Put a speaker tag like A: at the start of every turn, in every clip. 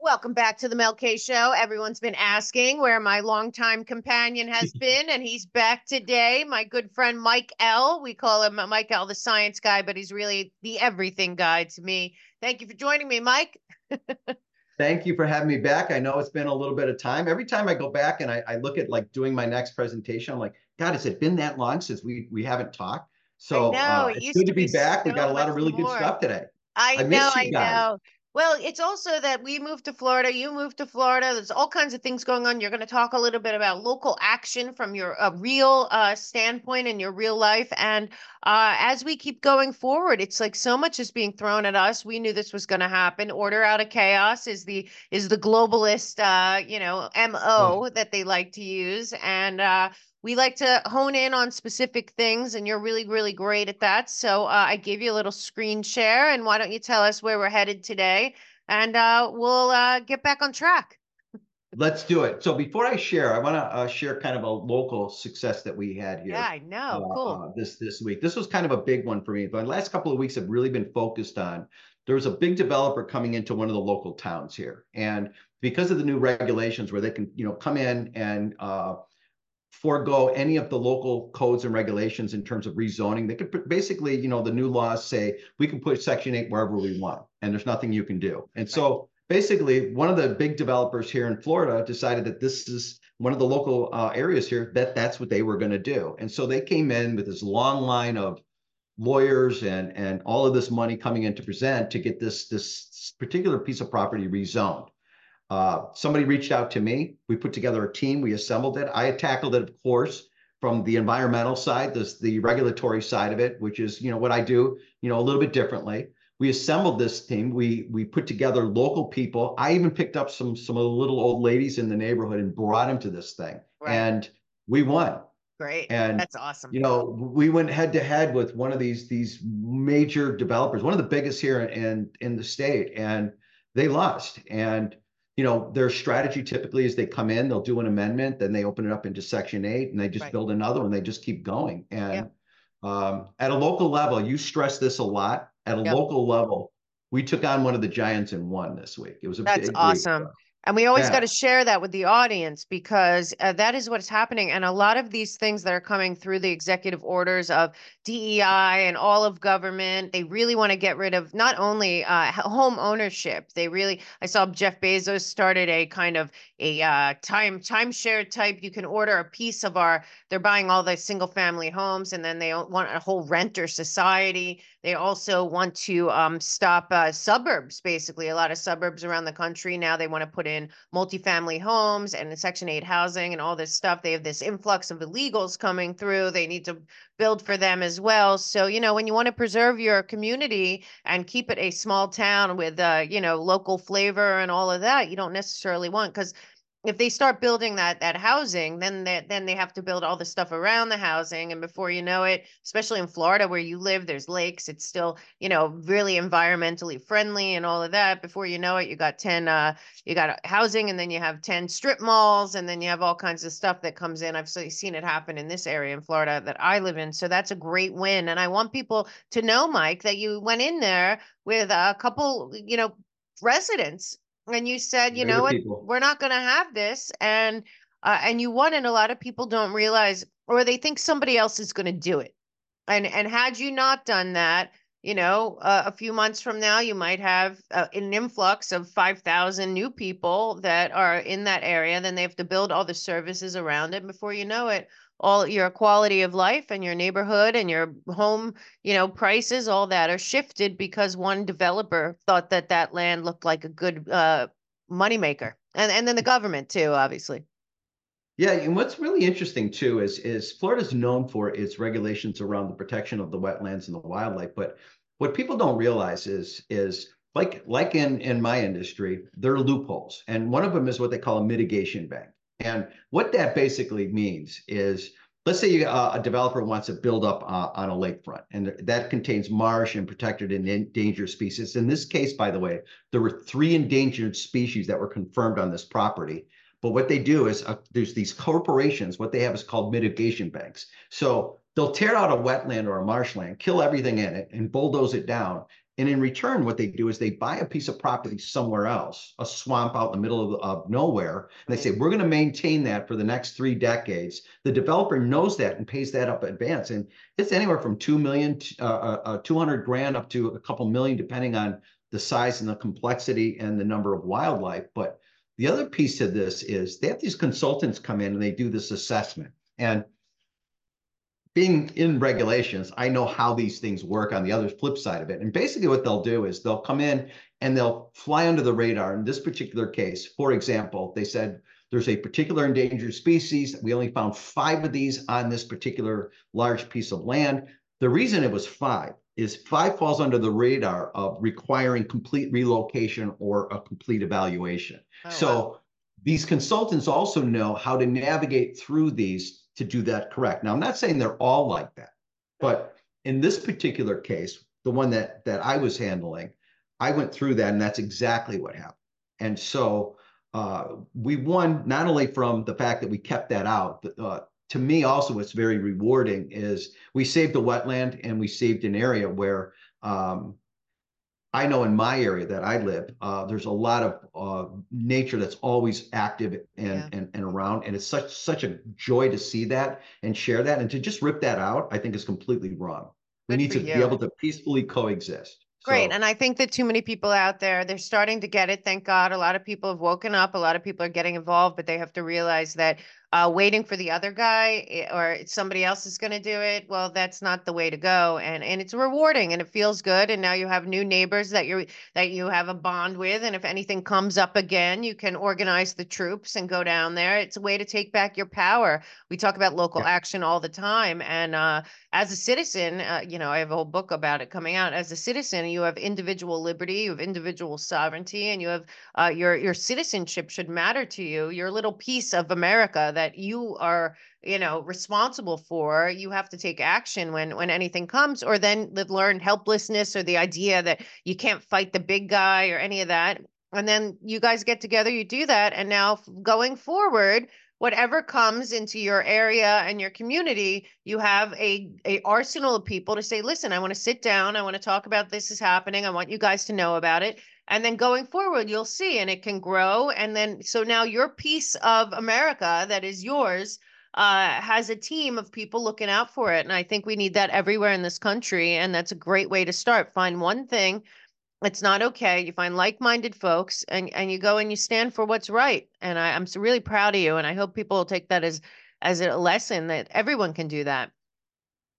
A: Welcome back to the Mel K Show. Everyone's been asking where my longtime companion has been, and he's back today. My good friend Mike L. We call him Mike L, the science guy, but he's really the everything guy to me. Thank you for joining me, Mike.
B: Thank you for having me back. I know it's been a little bit of time. Every time I go back and I, I look at like doing my next presentation, I'm like, God, has it been that long since we we haven't talked? So
A: know,
B: uh, it's
A: used
B: good
A: to
B: be, back. We got a lot of really good stuff today.
A: I,
B: I
A: know,
B: miss you
A: I know. Well, it's also that we moved to Florida, you moved to Florida. There's all kinds of things going on. You're going to talk a little bit about local action from your a real uh, standpoint in your real life. And uh, as we keep going forward, it's like so much is being thrown at us. We knew this was going to happen. Order out of chaos is the is the globalist, uh, you know, mo that they like to use, and uh, we like to hone in on specific things, and you're really, really great at that. So uh, I gave you a little screen share, and why don't you tell us where we're headed today, and uh, we'll uh, get back on track.
B: Let's do it. So before I share, I want to uh, share kind of a local success that we had here.
A: Yeah, I know.
B: uh,
A: cool.
B: uh, this this week. This was kind of a big one for me. But the last couple of weeks have really been focused on. There was a big developer coming into one of the local towns here, and because of the new regulations, where they can you know come in and uh, forego any of the local codes and regulations in terms of rezoning, they could basically you know the new laws say we can put Section Eight wherever we want, and there's nothing you can do. And so basically, one of the big developers here in Florida decided that this is one of the local uh, areas here that that's what they were going to do. And so they came in with this long line of lawyers and and all of this money coming in to present to get this this particular piece of property rezoned. Uh, somebody reached out to me. We put together a team. We assembled it. I tackled it, of course, from the environmental side, this the regulatory side of it, which is you know what I do, you know, a little bit differently. We assembled this team. We we put together local people. I even picked up some some of the little old ladies in the neighborhood and brought them to this thing,
A: Right.
B: and we won.
A: Great.
B: And
A: That's awesome.
B: you know, we went head to head with one of these these major developers, one of the biggest here in in the state, and they lost. And you know, their strategy typically is they come in, they'll do an amendment, then they open it up into Section Eight, and they just
A: Right.
B: build another one. They just keep going. And um, at a local level, you stress this a lot. At a
A: Yep.
B: local level, we took on one of the giants and won this week. It was a
A: That's
B: big week.
A: And we always
B: Yeah.
A: got to share that with the audience because uh, that is what's happening. And a lot of these things that are coming through the executive orders of DEI and all of government, they really want to get rid of not only uh, home ownership. They really, I saw Jeff Bezos started a kind of a uh, time timeshare type. You can order a piece of our. They're buying all the single family homes, and then they want a whole renter society. They also want to um, stop uh, suburbs, basically. A lot of suburbs around the country now they want to put in multifamily homes and Section 8 housing and all this stuff. They have this influx of illegals coming through. They need to build for them as well. So, you know, when you want to preserve your community and keep it a small town with, uh, you know, local flavor and all of that, you don't necessarily want because if they start building that that housing, then they, then they have to build all the stuff around the housing, and before you know it, especially in Florida where you live, there's lakes. It's still you know really environmentally friendly and all of that. Before you know it, you got ten uh, you got housing, and then you have ten strip malls, and then you have all kinds of stuff that comes in. I've seen it happen in this area in Florida that I live in, so that's a great win. And I want people to know, Mike, that you went in there with a couple, you know, residents and you said, you know what, we're not going to have this, and uh, and you won, and a lot of people don't realize, or they think somebody else is going to do it, and and had you not done that, you know, uh, a few months from now, you might have uh, an influx of five thousand new people that are in that area. Then they have to build all the services around it. Before you know it, all your quality of life and your neighborhood and your home you know prices all that are shifted because one developer thought that that land looked like a good uh moneymaker and and then the government too obviously
B: Yeah, and what's really interesting too is is Florida's known for its regulations around the protection of the wetlands and the wildlife, but what people don't realize is is like like in in my industry, there are loopholes, and one of them is what they call a mitigation bank. And what that basically means is, let's say you, uh, a developer wants to build up uh, on a lakefront, and that contains marsh and protected and endangered species. In this case, by the way, there were three endangered species that were confirmed on this property. But what they do is uh, there's these corporations, what they have is called mitigation banks. So they'll tear out a wetland or a marshland, kill everything in it, and bulldoze it down. And in return, what they do is they buy a piece of property somewhere else, a swamp out in the middle of, of nowhere. And they say, we're going to maintain that for the next three decades. The developer knows that and pays that up advance. And it's anywhere from 2 million, uh, uh, uh 200 grand up to a couple million, depending on the size and the complexity and the number of wildlife. But the other piece of this is they have these consultants come in and they do this assessment. And being in regulations, I know how these things work on the other flip side of it. And basically what they'll do is they'll come in and they'll fly under the radar. In this particular case, for example, they said there's a particular endangered species. We only found five of these on this particular large piece of land. The reason it was five is five falls under the radar of requiring complete relocation or a complete evaluation. Oh, so wow. these consultants also know how to navigate through these to do that correct. Now, I'm not saying they're all like that, but in this particular case, the one that that I was handling, I went through that, and that's exactly what happened. And so uh, we won not only from the fact that we kept that out. Uh, to me, also, what's very rewarding is we saved a wetland and we saved an area where um, I know in my area that I live, uh, there's a lot of uh, nature that's always active and, yeah. and and around, and it's such such a joy to see that and share that, and to just rip that out, I think is completely wrong. We Good need to you. be able to peacefully coexist.
A: Great. So, and I think that too many people out there, they're starting to get it. Thank God. A lot of people have woken up. A lot of people are getting involved, but they have to realize that uh, waiting for the other guy eh, or somebody else is going to do it well that's not the way to go and and it's rewarding and it feels good and now you have new neighbors that you're, that you have a bond with and if anything comes up again you can organize the troops and go down there it's a way to take back your power we talk about local yeah. action all the time and uh, as a citizen uh, you know i have a whole book about it coming out. As a citizen you have individual liberty you have individual sovereignty and you have uh, your your citizenship should matter to you. Your little piece of america that you are you know responsible for you have to take action when when anything comes or then learn helplessness or the idea that you can't fight the big guy or any of that. And then you guys get together you do that and now going forward whatever comes into your area and your community you have a, a arsenal of people to say listen i want to sit down i want to talk about this is happening i want you guys to know about it. And then going forward you'll see and it can grow and then so now your piece of america that is yours uh, has a team of people looking out for it and i think we need that everywhere in this country and that's a great way to start. Find one thing it's not okay you find like-minded folks and and you go and you stand for what's right and I, i'm so really proud of you and i hope people will take that as as a lesson that everyone can do that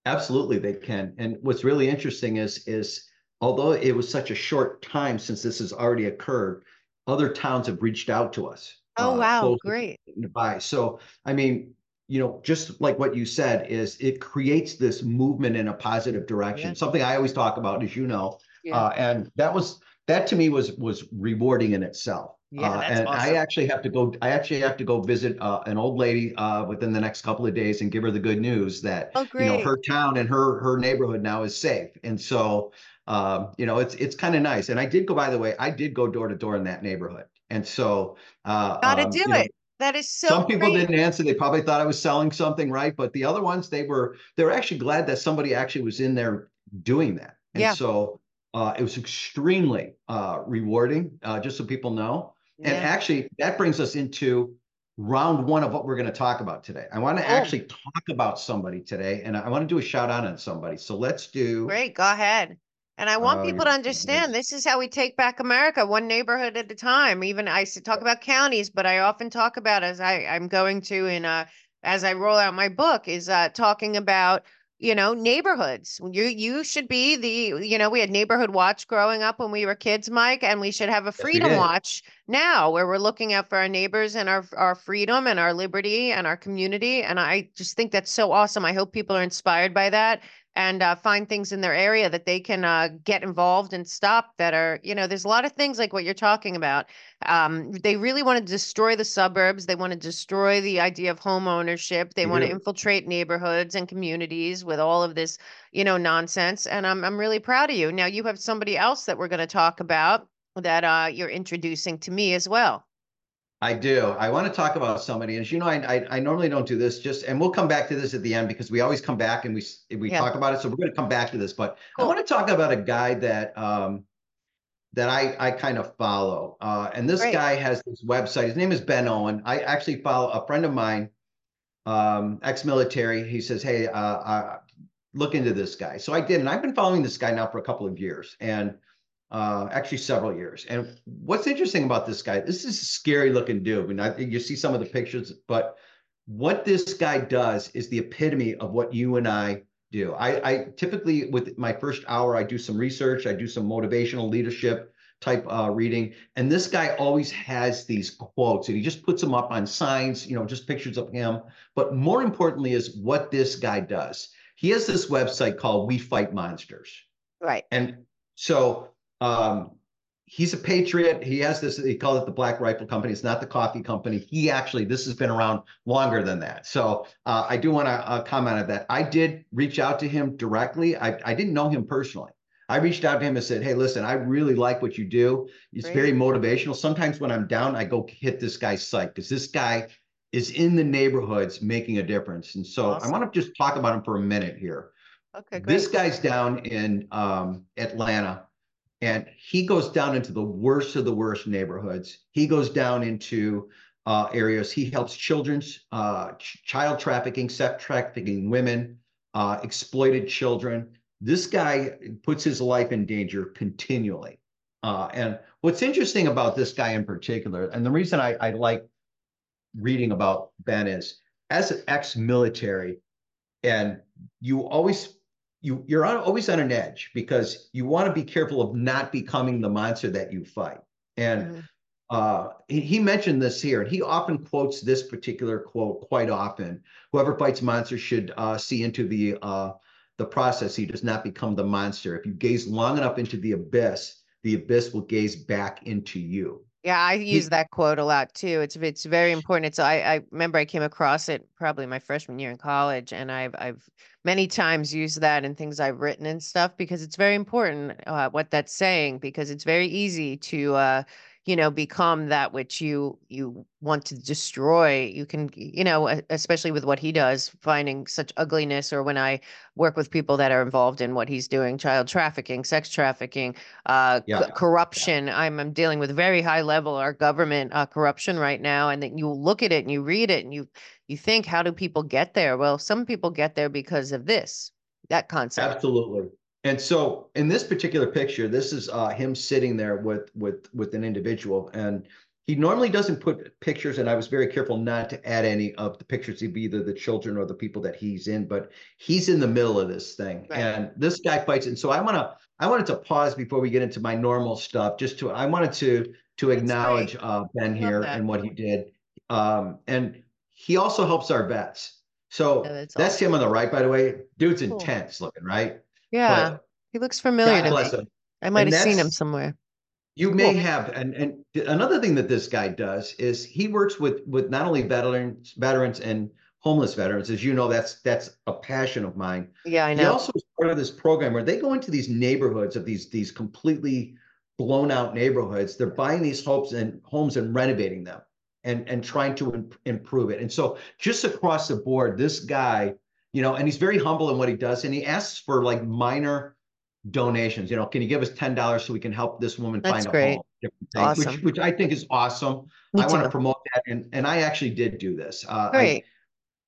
B: absolutely they can and what's really interesting is is although it was such a short time since this has already occurred, other towns have reached out to us.
A: Oh, uh, wow. Great.
B: Nearby. So, I mean, you know, just like what you said, is it creates this movement in a positive direction. Yeah. Something I always talk about, as you know, yeah. uh, and that was that to me was was rewarding in itself. Yeah, uh, and awesome. I actually have to go. I actually have to go visit uh, an old lady uh, within the next couple of days and give her the good news that oh, you know her town and her her neighborhood now is safe. And so um, you know, it's it's kind of nice. And I did go, by the way, I did go door to door in that neighborhood. And so
A: uh gotta um, do it. Know, that is so
B: some people great. didn't answer. They probably thought I was selling something, right? But the other ones, they were they were actually glad that somebody actually was in there doing that. And yeah. so uh, it was extremely uh, rewarding, uh, just so people know. Yeah. And actually, that brings us into round one of what we're going to talk about today. I want to oh. actually talk about somebody today, and I want to do a shout out on somebody. So let's do.
A: Great, go ahead. And I want oh, people to understand this is how we take back America, one neighborhood at a time. Even I talk about counties, but I often talk about as I I'm going to in uh as I roll out my book is uh talking about you know neighborhoods. You you should be the you know we had neighborhood watch growing up when we were kids mike and we should have a freedom yes, watch now where we're looking out for our neighbors and our our freedom and our liberty and our community and i just think that's so awesome. I hope people are inspired by that and uh, find things in their area that they can uh, get involved and stop that are you know there's a lot of things like what you're talking about. Um, they really want to destroy the suburbs. They want to destroy the idea of home ownership. They want to infiltrate neighborhoods and communities with all of this you know nonsense and i'm, I'm really proud of you. Now you have somebody else that we're going to talk about that uh, you're introducing to me as well
B: I do. I want to talk about somebody, as you know, I, I, I normally don't do this. Just and we'll come back to this at the end because we always come back and we we
A: Yeah.
B: talk about it. So we're going to come back to this, but I want to talk about a guy that um that I I kind of follow. Uh, and this
A: Great.
B: guy has this website. His name is Ben Owen. I actually follow a friend of mine, um, ex-military. He says, "Hey, uh, uh, look into this guy." So I did, and I've been following this guy now for a couple of years, and uh, actually several years. And what's interesting about this guy? This is a scary looking dude. I mean, I, you see some of the pictures, but what this guy does is the epitome of what you and I do. I, I typically, with my first hour, I do some research, I do some motivational leadership type uh, reading, and this guy always has these quotes, and he just puts them up on signs, you know, just pictures of him. But more importantly, is what this guy does. He has this website called We Fight Monsters.
A: Right.
B: And so um, he's a patriot. He has this, he called it the Black Rifle Company. It's not the coffee company. He actually, this has been around longer than that. So uh, I do want to uh, comment on that. I did reach out to him directly. I, I didn't know him personally. I reached out to him and said, Hey, listen, I really like what you do. It's
A: Great.
B: very motivational. Sometimes when I'm down, I go hit this guy's site because this guy is in the neighborhoods making a difference. And so
A: Awesome.
B: I want to just talk about him for a minute here.
A: Okay, great.
B: This guy's down in um, Atlanta, and he goes down into the worst of the worst neighborhoods. He goes down into uh, areas. He helps children's uh, ch- child trafficking, sex trafficking women, uh, exploited children. This guy puts his life in danger continually. Uh, and what's interesting about this guy in particular, and the reason I, I like reading about Ben is as an ex-military, and you always you you're on, always on an edge because you want to be careful of not becoming the monster that you fight. And
A: Mhm.
B: uh, he, he mentioned this here, and he often quotes this particular quote quite often. Whoever fights monsters should uh, see into the uh, the process. He does not become the monster. If you gaze long enough into the abyss, the abyss will gaze back into you.
A: Yeah, I use that quote a lot too. It's it's very important. It's I I remember I came across it probably my freshman year in college, and I've I've many times used that in things I've written and stuff because it's very important uh, what that's saying because it's very easy to uh, you know become that which you you want to destroy. You can you know especially with what he does, finding such ugliness, or when I work with people that are involved in what he's doing, child trafficking, sex trafficking, uh,
B: Yeah.
A: c- corruption. I'm, I'm dealing with very high level our government uh, corruption right now, and then you look at it and you read it and you you think, how do people get there? Well, some people get there because of this, that concept.
B: Absolutely. And so in this particular picture, this is uh, him sitting there with with with an individual, and he normally doesn't put pictures. And I was very careful not to add any of the pictures of either the children or the people that he's in, but he's in the middle of this thing,
A: Right.
B: and this guy fights. And so I want to I wanted to pause before we get into my normal stuff, just to I wanted to to acknowledge
A: great.
B: uh, Ben here
A: that.
B: and what he did, um, and he also helps our vets. So
A: that's
B: that's him on the right, by the way. Dude's
A: Cool.
B: intense looking, right?
A: Yeah,
B: But
A: he looks familiar
B: God
A: to me.
B: him.
A: I might
B: And
A: have seen him somewhere.
B: You may
A: Cool.
B: have, and and another thing that this guy does is he works with with not only veterans, veterans and homeless veterans. As you know, that's that's a passion of mine.
A: Yeah, I know.
B: He also is part of this program where they go into these neighborhoods of these these completely blown out neighborhoods. They're buying these homes and homes and renovating them and and trying to im- improve it. And so just across the board, this guy, you know, and he's very humble in what he does, and he asks for like minor donations. You know, can you give us ten dollars so we can help this woman
A: That's
B: find a
A: great.
B: home? Different things, which
A: Awesome.
B: which I think is awesome.
A: Me
B: I want to promote that, and and I actually did do this. Uh, I,
A: Great.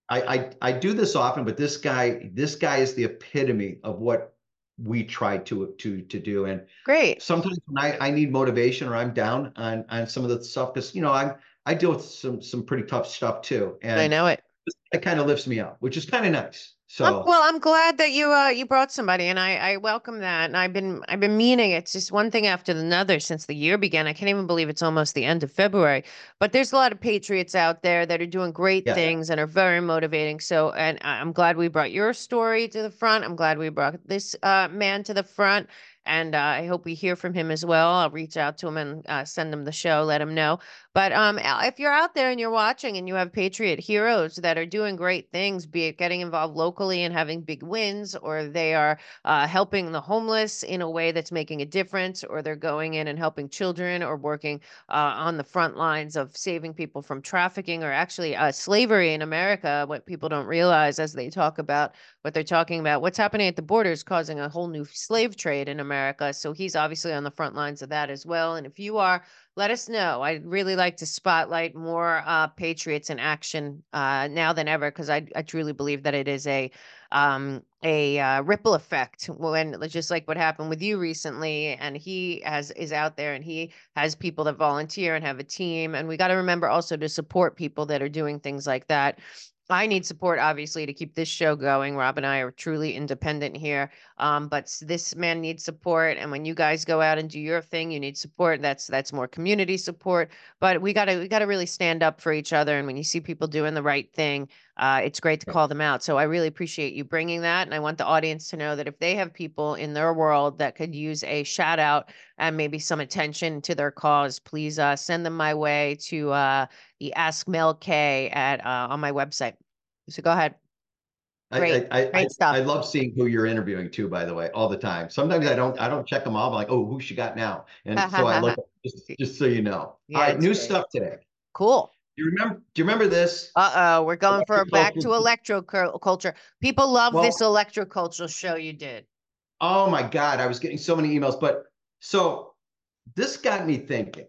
B: I, I I do this often, but this guy this guy is the epitome of what we try to to to do. And
A: Great.
B: sometimes when I, I need motivation or I'm down on on some of the stuff, because you know I'm I deal with some some pretty tough stuff too, And I
A: know it.
B: It kind of lifts me up, which is kind of nice.
A: I'm-
B: So
A: well, I'm glad that you uh you brought somebody, and I I welcome that. And I've been I've been meaning it's just one thing after another since the year began. I can't even believe it's almost the end of February. But there's a lot of patriots out there that are doing great
B: Yeah.
A: things and are very motivating. So, and I'm glad we brought your story to the front. I'm glad we brought this uh man to the front. and uh, I hope we hear from him as well. I'll reach out to him and uh, send him the show, let him know. But um, if you're out there and you're watching and you have Patriot heroes that are doing great things, be it getting involved locally and having big wins, or they are uh, helping the homeless in a way that's making a difference, or they're going in and helping children, or working uh, on the front lines of saving people from trafficking or actually uh, slavery in America, what people don't realize as they talk about what they're talking about, what's happening at the border is causing a whole new slave trade in America. So he's obviously on the front lines of that as well. And if you are, let us know. I'd really like to spotlight more uh, patriots in action uh, now than ever because I, I truly believe that it is a um, a uh, ripple effect when just like what happened with you recently and he has is out there and he has people that volunteer and have a team and we got to remember also to support people that are doing things like that I need support, obviously, to keep this show going. Rob and I are truly independent here. Um, but this man needs support. And when you guys go out and do your thing, you need support. That's that's more community support. But we gotta we gotta really stand up for each other. And when you see people doing the right thing, uh, it's great to call them out. So I really appreciate you bringing that. And I want the audience to know that if they have people in their world that could use a shout out and maybe some attention to their cause, please uh, send them my way to uh, the Ask Mel K at uh, on my website. So go ahead. Great,
B: I, I,
A: great
B: I,
A: stuff.
B: I love seeing who you're interviewing too, by the way, all the time. Sometimes I don't, I don't check them all. I'm like, oh, who she got now? And so I look, just, just so you know.
A: Yeah,
B: All right, new
A: great.
B: stuff today.
A: Cool.
B: Do you remember, do you remember this?
A: Uh-oh, we're going for back to
B: Electroculture.
A: electro culture. People love
B: Well-
A: this electrocultural show you did.
B: Oh my God, I was getting so many emails, but so this got me thinking.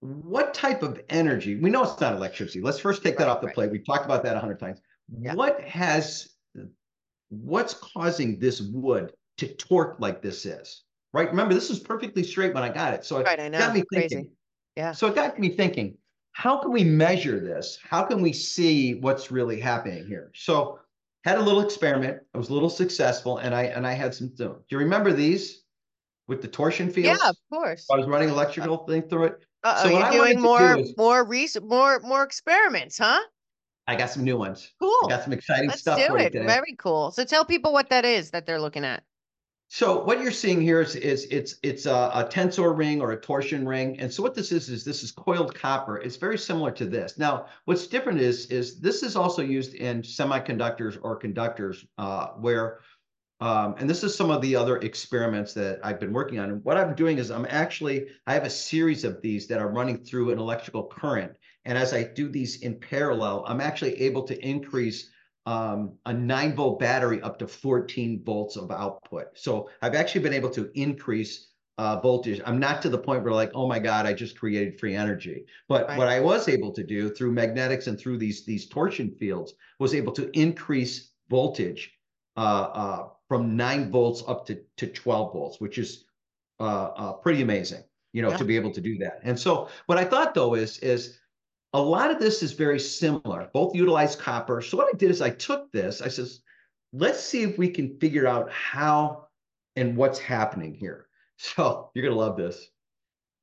B: What type of energy? We know it's not electricity. Let's first take that off the
A: right.
B: plate. We've talked about that a hundred times.
A: Yeah.
B: What has, what's causing this wood to torque like this is? Right? Remember, this is perfectly straight when I got it. So it
A: Right, I know.
B: got me
A: Crazy.
B: thinking.
A: Yeah.
B: So it got me thinking, how can we measure this? How can we see what's really happening here? So had a little experiment. I was a little successful and I and I had some do you remember these with the torsion fields?
A: Yeah, of course.
B: I was running electrical thing through it.
A: Uh-oh,
B: so what
A: you're
B: I
A: doing more,
B: do is-
A: more recent, more, more experiments, huh?
B: I got some new ones. I
A: Cool.
B: got some exciting
A: Let's
B: stuff
A: do
B: for you
A: it.
B: today.
A: Very cool. So tell people what that is that they're looking at.
B: So what you're seeing here is, is it's it's a, a tensor ring or a torsion ring. And so what this is, is this is coiled copper. It's very similar to this. Now, what's different is, is this is also used in semiconductors or conductors uh, where, um, and this is some of the other experiments that I've been working on. And what I'm doing is I'm actually, I have a series of these that are running through an electrical current. And as I do these in parallel, I'm actually able to increase um, a nine volt battery up to 14 volts of output. So I've actually been able to increase uh, voltage. I'm not to the point where like, oh my God, I just created free energy. But
A: Right.
B: what I was able to do through magnetics and through these, these torsion fields was able to increase voltage uh, uh, from nine volts up to, to 12 volts, which is uh, uh, pretty amazing, you know,
A: Yeah.
B: to be able to do that. And so what I thought though is, is a lot of this is very similar. Both utilize copper. So what I did is I took this, I says, let's see if we can figure out how and what's happening here. So you're gonna love this.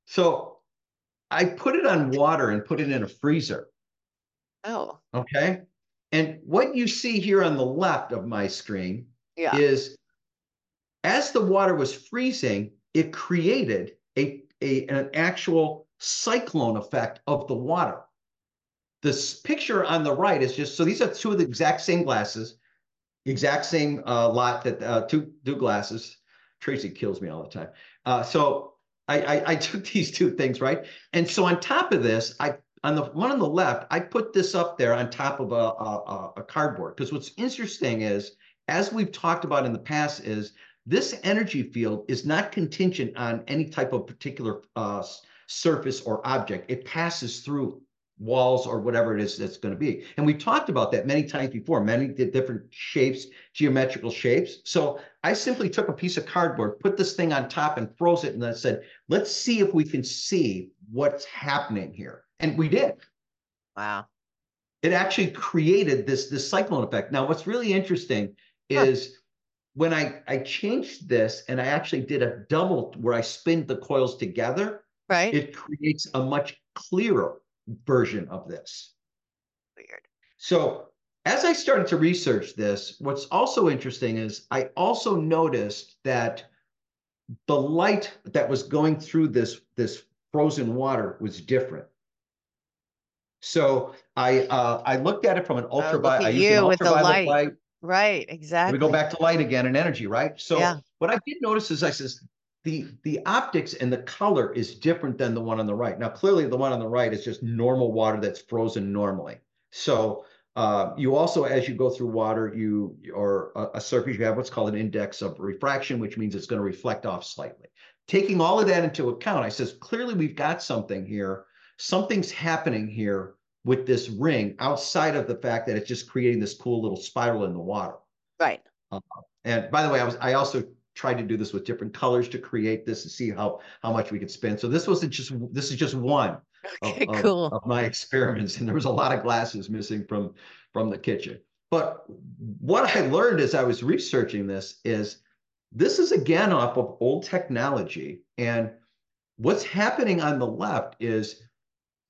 B: So I put it on water and put it in a freezer.
A: Oh,
B: Okay. And what you see here on the left of my screen
A: yeah.
B: is as the water was freezing, it created a, a an actual cyclone effect of the water. This picture on the right is just so these are two of the exact same glasses, exact same uh, lot that uh, two two glasses. Tracy kills me all the time. Uh, so I, I I took these two things right, and so on top of this, I on the one on the left, I put this up there on top of a a, a- cardboard because what's interesting is as we've talked about in the past is this energy field is not contingent on any type of particular uh, surface or object. It passes through walls or whatever it is that's going to be. And we've talked about that many times before, many different shapes, geometrical shapes. So I simply took a piece of cardboard, put this thing on top and froze it. And I said, let's see if we can see what's happening here. And we did
A: Wow.
B: it actually created this this cyclone effect. Now, what's really interesting
A: Huh.
B: is when I I changed this and I actually did a double where I spin the coils together,
A: Right?
B: it creates a much clearer version of this.
A: Weird.
B: So as I started to research this, what's also interesting is I also noticed that the light that was going through this, this frozen water was different. So I, uh, I looked at it from an
A: Oh,
B: ultraviolet, I
A: at
B: used an
A: you with the
B: ultraviolet
A: light.
B: light.
A: Right, exactly.
B: We go back to light again and energy, right? So
A: Yeah.
B: what I did notice is I says, the, the optics and the color is different than the one on the right. Now, clearly the one on the right is just normal water that's frozen normally. So uh, you also, as you go through water, you, or a, a surface, you have what's called an index of refraction, which means it's going to reflect off slightly. Taking all of that into account, I says, clearly we've got something here. Something's happening here with this ring outside of the fact that it's just creating this cool little spiral in the water.
A: Right.
B: And by the way, I was I also tried to do this with different colors to create this to see how how much we could spend. So this wasn't just this is just one
A: Okay,
B: of-
A: cool.
B: of my experiments, and there was a lot of glasses missing from from the kitchen. But what I learned as I was researching this is this is again off of old technology, and what's happening on the left is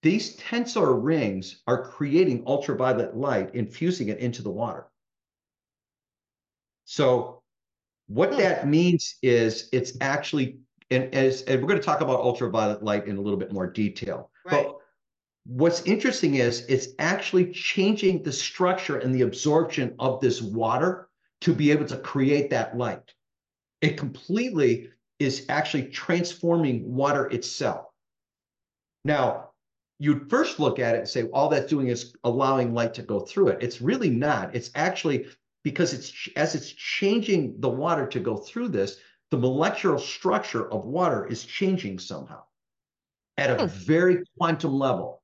B: these tensor rings are creating ultraviolet light, infusing it into the water. So what
A: Hmm.
B: that means is it's actually, and as, and we're going to talk about ultraviolet light in a little bit more detail.
A: Right.
B: But what's interesting is it's actually changing the structure and the absorption of this water to be able to create that light. It completely is actually transforming water itself. Now, you'd first look at it and say, all that's doing is allowing light to go through it. It's really not. It's actually because it's as it's changing the water to go through this, the molecular structure of water is changing somehow at a
A: Hmm.
B: very quantum level.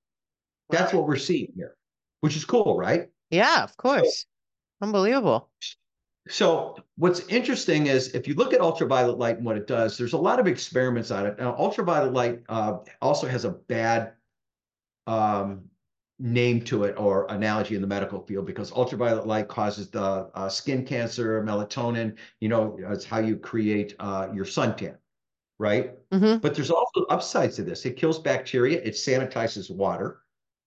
B: That's what we're seeing here, which is cool, right?
A: Yeah, of course. Unbelievable.
B: So what's interesting is if you look at ultraviolet light and what it does, there's a lot of experiments on it. Now, ultraviolet light uh, also has a bad um, name to it or analogy in the medical field because ultraviolet light causes the uh, skin cancer, melatonin. You know, it's how you create uh, your suntan, right?
A: hmm
B: But there's also upsides to this. It kills bacteria. It sanitizes water.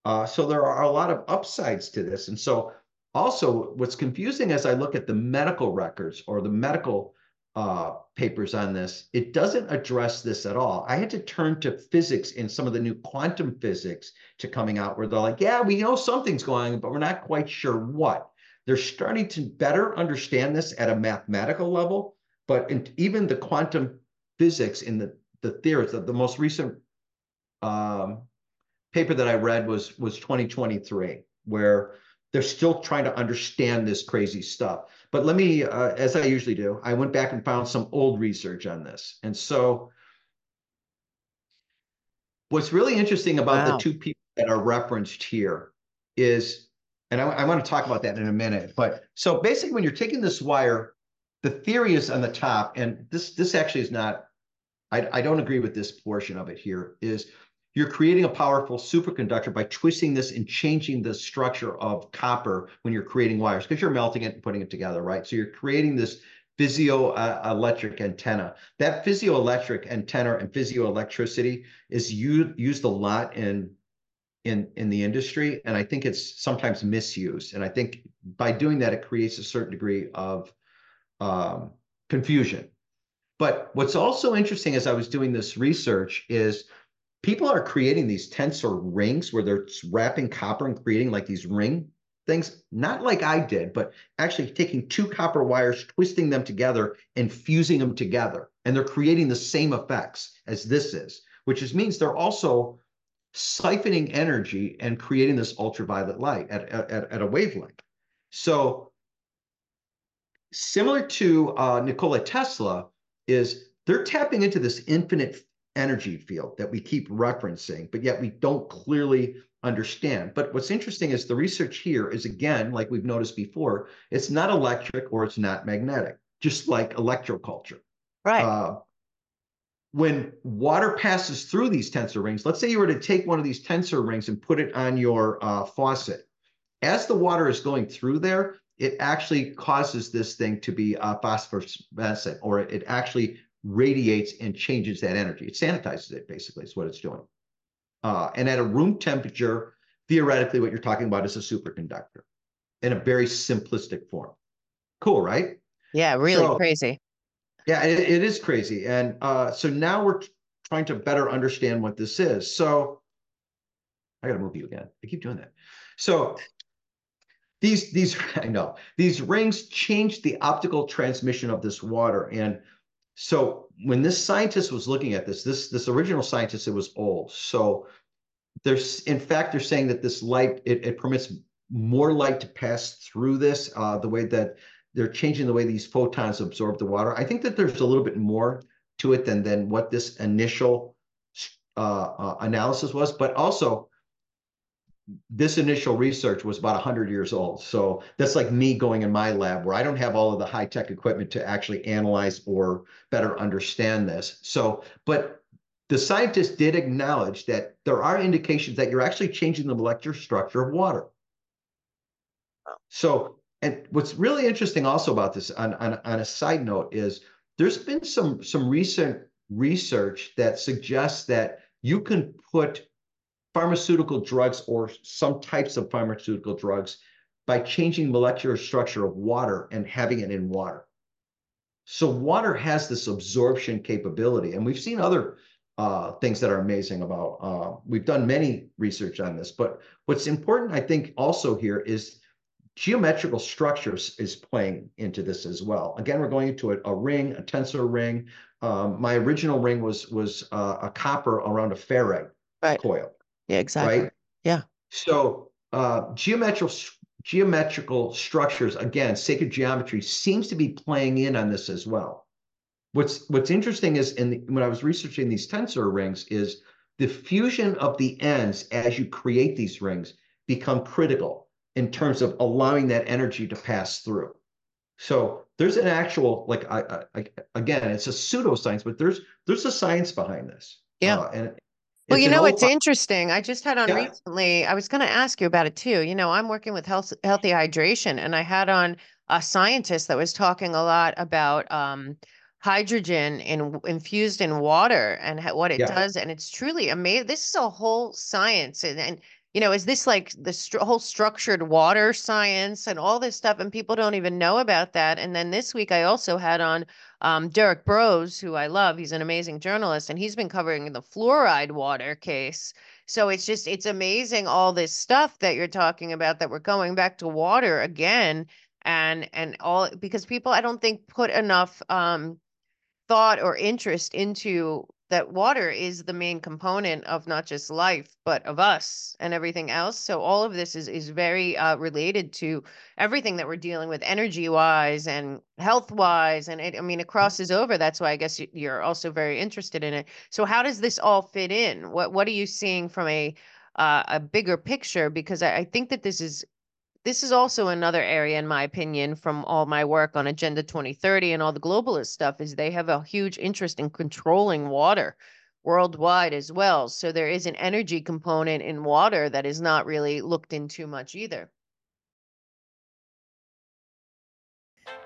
B: Uh, so there are a lot of upsides to this. And so also what's confusing as I look at the medical records or the medical uh, papers on this, it doesn't address this at all. I had to turn to physics in some of the new quantum physics to coming out where they're like, yeah, we know something's going on, but we're not quite sure what. They're starting to better understand this at a mathematical level, but in, even the quantum physics in the the theories, the, the most recent um, paper that I read was was 2023, where they're still trying to understand this crazy stuff. But let me, uh, as I usually do, I went back and found some old research on this. And so what's really interesting about
A: Wow.
B: the two people that are referenced here is, and I, I want to talk about that in a minute, but so basically when you're taking this wire, the theory is on the top, and this this actually is not, I, I don't agree with this portion of it here, is you're creating a powerful superconductor by twisting this and changing the structure of copper when you're creating wires, because you're melting it and putting it together, right? So you're creating this physioelectric antenna. That physioelectric antenna and physioelectricity is used a lot in in in the industry, and I think it's sometimes misused. And I think by doing that, it creates a certain degree of um, confusion. But what's also interesting as I was doing this research is people are creating these tensor rings where they're wrapping copper and creating like these ring things, not like I did, but actually taking two copper wires, twisting them together and fusing them together. And they're creating the same effects as this is, which is, means they're also siphoning energy and creating this ultraviolet light at, at, at a wavelength. So similar to uh, Nikola Tesla is they're tapping into this infinite energy field that we keep referencing, but yet we don't clearly understand. But what's interesting is the research here is again, like we've noticed before, it's not electric or it's not magnetic, just like electroculture.
A: Right.
B: Uh, when water passes through these tensor rings, let's say you were to take one of these tensor rings and put it on your uh, faucet. As the water is going through there, it actually causes this thing to be uh, phosphorescent, or it actually radiates and changes that energy. It sanitizes it, basically, is what it's doing. Uh, and at a room temperature, theoretically, what you're talking about is a superconductor in a very simplistic form. Cool, right?
A: yeah, really
B: so-
A: crazy.
B: Yeah, it, it is crazy. And uh, so now we're trying to better understand what this is. So I gotta move you again. I keep doing that. So these these I know these rings change the optical transmission of this water. And so when this scientist was looking at this, this this original scientist, it was old. So there's in fact they're saying that this light it, it permits more light to pass through this uh, the way that they're changing the way these photons absorb the water i think that there's a little bit more to it than than what this initial uh, uh, analysis was but also this initial research was about 100 years old so that's like me going in my lab where i don't have all of the high tech equipment to actually analyze or better understand this so but the scientists did acknowledge that there are indications that you're actually changing the molecular structure of water. So, and what's really interesting also about this on, on, on a side note is there's been some, some recent research that suggests that you can put pharmaceutical drugs or some types of pharmaceutical drugs by changing molecular structure of water and having it in water. So water has this absorption capability, and we've seen other uh, things that are amazing about. Uh, we've done many research on this, but what's important, I think, also here is geometrical structures is playing into this as well. Again, we're going into a, a ring, a tensor ring. Um, my original ring was was uh, a copper around a ferrite right. coil.
A: Yeah, exactly. Right. Yeah.
B: So uh, geometrical geometrical structures, again, sacred geometry seems to be playing in on this as well. What's what's interesting is in the, when I was researching these tensor rings is the fusion of the ends as you create these rings become critical in terms of allowing that energy to pass through. So there's an actual like I, I, again it's a pseudoscience, but there's there's a science behind this.
A: Yeah. Uh, and well, you know, it's interesting. I just had on yeah. recently. I was going to ask you about it too. You know, I'm working with health, healthy hydration, and I had on a scientist that was talking a lot about um, hydrogen in, infused in water and what it yeah. does and it's truly amazing this is a whole science and, and you know is this like the st- whole structured water science and all this stuff and people don't even know about that and then this week i also had on um, derrick broze who i love he's an amazing journalist and he's been covering the fluoride water case. So it's just it's amazing all this stuff that you're talking about that we're going back to water again and and all because people i don't think put enough um thought or interest into that water is the main component of not just life but of us and everything else. So all of this is is very uh, related to everything that we're dealing with energy wise and health wise and it, i mean it crosses over. That's why i guess you're also very interested in it. So how does this all fit in? What what are you seeing from a uh, a bigger picture? Because I, I think that this is this is also another area, in my opinion, from all my work on Agenda 2030 and all the globalist stuff, is they have a huge interest in controlling water worldwide as well. So there is an energy component in water that is not really looked into much either.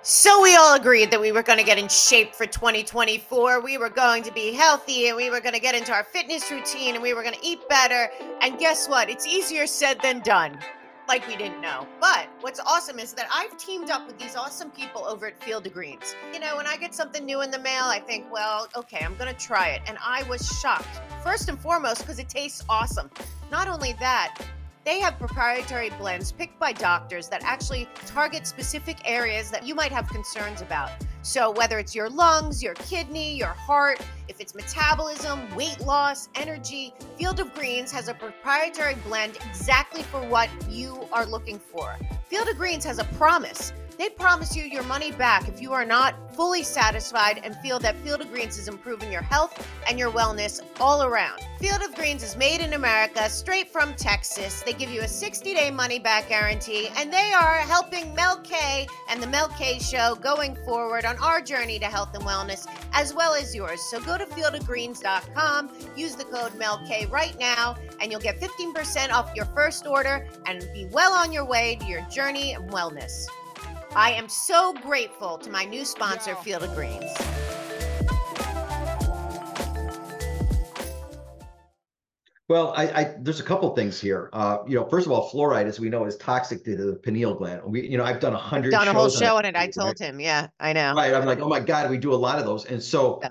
A: So we all agreed that we were going to get in shape for 2024. We were going to be healthy and we were going to get into our fitness routine and we were going to eat better. And guess what? It's easier said than done like we didn't know. But what's awesome is that I've teamed up with these awesome people over at Field of Greens. You know, when I get something new in the mail, I think, well, okay, I'm going to try it. And I was shocked. First and foremost, because it tastes awesome. Not only that, they have proprietary blends picked by doctors that actually target specific areas that you might have concerns about. So, whether it's your lungs, your kidney, your heart, if it's metabolism, weight loss, energy, Field of Greens has a proprietary blend exactly for what you are looking for. Field of Greens has a promise they promise you your money back if you are not fully satisfied and feel that Field of Greens is improving your health and your wellness all around. Field of Greens is made in America, straight from Texas. They give you a 60 day money back guarantee, and they are helping Mel K and the Mel K Show going forward on our journey to health and wellness, as well as yours. So go to fieldofgreens.com, use the code MELK right now, and you'll get 15% off your first order and be well on your way to your journey of wellness. I am so grateful to my new sponsor, Field of Greens.
B: Well, I, I there's a couple things here. Uh, you know, first of all, fluoride, as we know, is toxic to the pineal gland. We, you know, I've done a hundred.
A: Done a whole show
B: on
A: it. I
B: right?
A: told him. Yeah, I know.
B: Right. I'm like, oh my God, we do a lot of those. And so,
A: Yeah.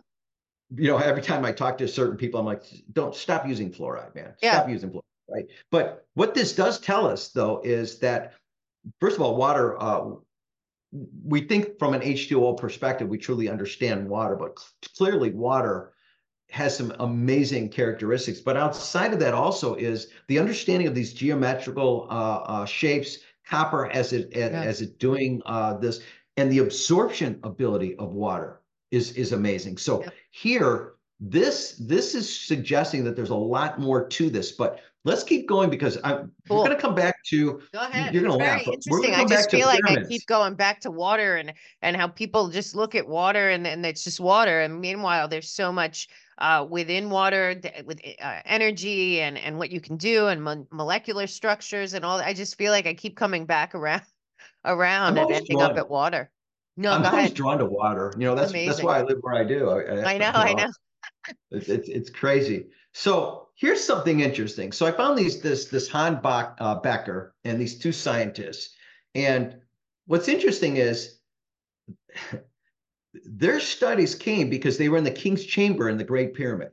B: you know, every time I talk to certain people, I'm like, don't stop using fluoride, man.
A: Yeah.
B: Stop using fluoride. Right. But what this does tell us, though, is that first of all, water. Uh, we think from an H2O perspective, we truly understand water, but clearly water has some amazing characteristics. But outside of that, also is the understanding of these geometrical uh, uh, shapes, copper as it as,
A: Yeah.
B: as it doing uh, this, and the absorption ability of water is is amazing. So
A: Yeah.
B: here, this this is suggesting that there's a lot more to this. But let's keep going because I'm
A: Cool.
B: we're going to come back to
A: Go ahead.
B: you're gonna
A: It's
B: laugh,
A: interesting. I just feel like I keep going back to water and and how people just look at water and and it's just water. And meanwhile, there's so much uh, within water with uh, energy and and what you can do and mon- molecular structures and all. I just feel like I keep coming back around around and
B: always
A: ending up at water. No,
B: I'm always
A: ahead.
B: drawn to water. You know, that's that's why I live where I do. I,
A: I know,
B: you
A: I know.
B: It's, it's it's crazy. So here's something interesting. So I found these this this Han Bach, uh, Becker and these two scientists, and what's interesting is their studies came because they were in the King's Chamber in the Great Pyramid.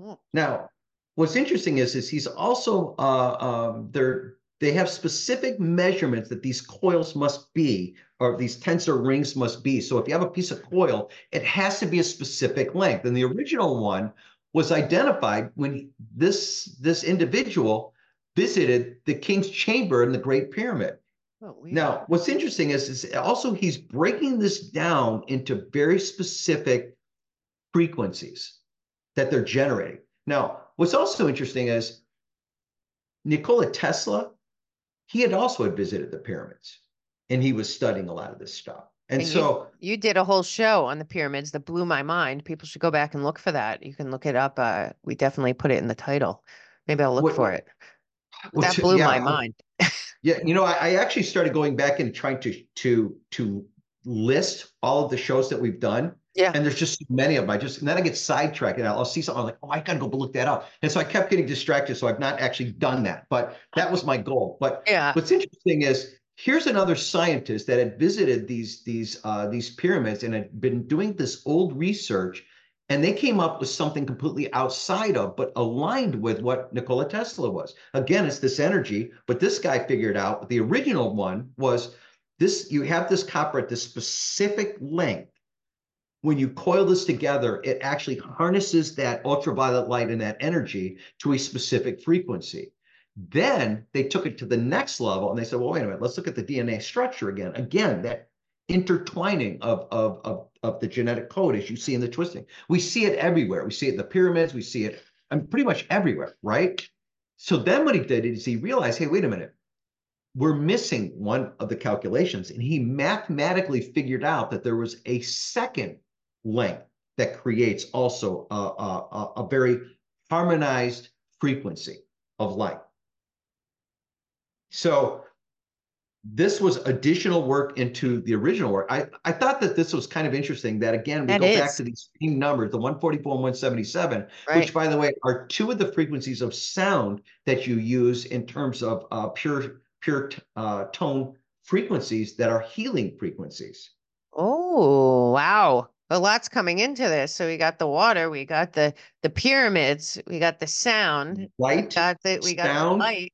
A: Hmm.
B: Now, what's interesting is is he's also uh, um, they're they have specific measurements that these coils must be or these tensor rings must be. So if you have a piece of coil, it has to be a specific length. And the original one was identified when this this individual visited the king's chamber in the Great Pyramid.
A: Oh.
B: Now, what's interesting is, is also he's breaking this down into very specific frequencies that they're generating. Now, what's also interesting is Nikola Tesla, he had also had visited the pyramids and he was studying a lot of this stuff. And,
A: And
B: so
A: You did a whole show on the pyramids that blew my mind. People should go back and look for that. You can look it up. Uh, we definitely put it in the title. Maybe I'll look
B: What-
A: for it. That blew
B: yeah,
A: my mind.
B: Yeah, you know, I, I actually started going back and trying to to to list all of the shows that we've done.
A: Yeah.
B: And there's just so many of them. I just and then I get sidetracked and I'll, I'll see something I'm like, oh, I gotta go look that up. And so I kept getting distracted. So I've not actually done that, but that was my goal. But
A: Yeah.
B: what's interesting is here's another scientist that had visited these these uh, these pyramids and had been doing this old research, and they came up with something completely outside of, but aligned with what Nikola Tesla was. Again, it's this energy, but this guy figured out the original one was this: you have this copper at this specific length. When you coil this together, it actually harnesses that ultraviolet light and that energy to a specific frequency. Then they took it to the next level and they said, well, wait a minute, let's look at the DNA structure again. Again, that intertwining of, of, of, of the genetic code as you see in the twisting. We see it everywhere. We see it in the pyramids, we see it I mean, pretty much everywhere, right? So then what he did is he realized, hey, wait a minute, we're missing one of the calculations. And he mathematically figured out that there was a second length that creates also a, a- a very harmonized frequency of light. So this was additional work into the original work. I, I thought that this was kind of interesting that again, we
A: That
B: go back to these same numbers, the 144 and 177,
A: Right.
B: which by the way, are two of the frequencies of sound that you use in terms of uh, pure, pure uh, tone frequencies that are healing frequencies.
A: Oh, wow. A lot's coming into this. So we got the water, we got the the pyramids, we got the sound,
B: Light,
A: got the we got the
B: sound,
A: light.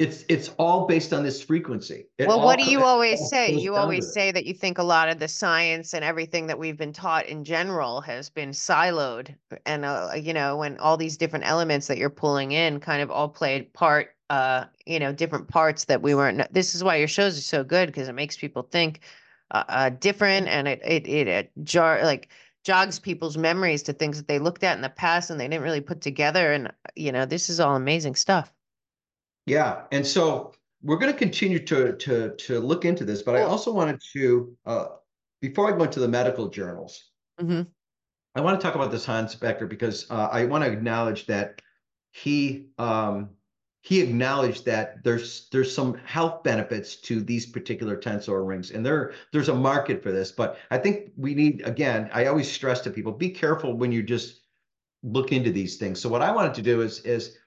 B: It's it's all based on this frequency. It
A: Well, what do you always say? You always say that you think a lot of the science and everything that we've been taught in general has been siloed. And, uh, you know, when all these different elements that you're pulling in kind of all played part, uh, you know, different parts that we weren't. This is why your shows are so good because it makes people think uh, uh, different and it, it, it, it jar like jogs people's memories to things that they looked at in the past and they didn't really put together. And, you know, this is all amazing stuff.
B: Yeah, and so we're going to continue to to to look into this, but I also wanted to uh, before I go into the medical journals,
A: hmm
B: I want to talk about this Hans Becker because uh, I want to acknowledge that he um, he acknowledged that there's there's some health benefits to these particular tensor rings, and there there's a market for this. But I think we need again. I always stress to people: be careful when you just look into these things. So what I wanted to do is is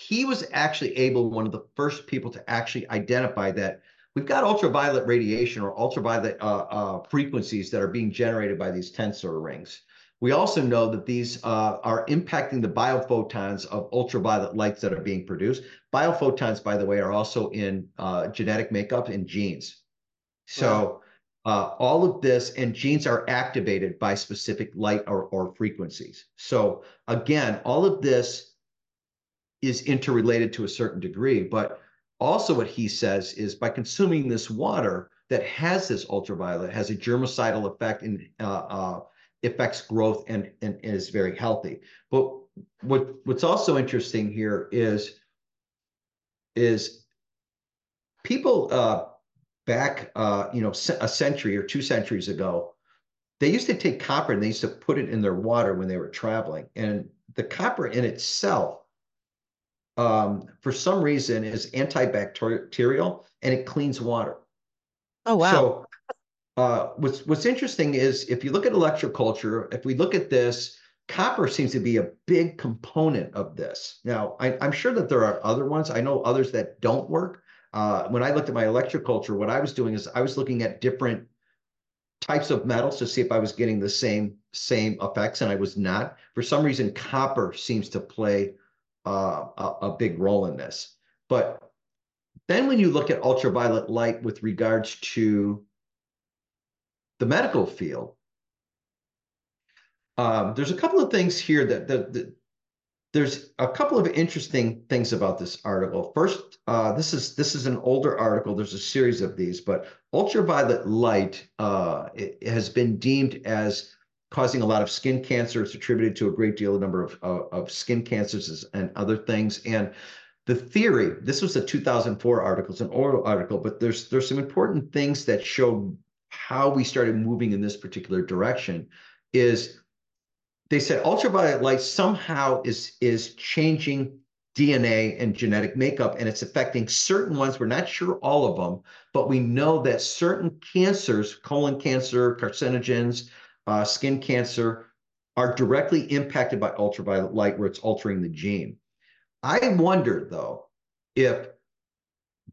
B: he was actually able, one of the first people to actually identify that we've got ultraviolet radiation or ultraviolet uh, uh, frequencies that are being generated by these tensor rings. We also know that these uh, are impacting the biophotons of ultraviolet lights that are being produced. Biophotons, by the way, are also in uh, genetic makeup and genes. So uh, all of this and genes are activated by specific light or, or frequencies. So again, all of this is interrelated to a certain degree, but also what he says is by consuming this water that has this ultraviolet, has a germicidal effect and uh, uh, affects growth and, and, is very healthy. But what what's also interesting here is is people uh, back, uh, you know, a century or two centuries ago, they used to take copper and they used to put it in their water when they were traveling. And the copper in itself, um, for some reason, is antibacterial and it cleans water.
A: Oh wow!
B: So, uh, what's what's interesting is if you look at electroculture, if we look at this, copper seems to be a big component of this. Now, I, I'm sure that there are other ones. I know others that don't work, uh, when I looked at my electroculture, what I was doing is I was looking at different types of metals to see if I was getting the same same effects, and I was not. For some reason, copper seems to play uh, a, a big role in this. But then when you look at ultraviolet light with regards to the medical field, um, there's a couple of things here that, that, that there's a couple of interesting things about this article. First, uh, this is this is an older article. There's a series of these, but ultraviolet light uh, has been deemed as causing a lot of skin cancer. It's attributed to a great deal of number of, of, of skin cancers and other things. And the theory, this was a 2004 article, it's an oral article, but there's there's some important things that show how we started moving in this particular direction. Is they said ultraviolet light somehow is is changing DNA and genetic makeup, and it's affecting certain ones. We're not sure all of them, but we know that certain cancers, colon cancer, carcinogens, uh, skin cancer, are directly impacted by ultraviolet light, where it's altering the gene. I wonder, though, if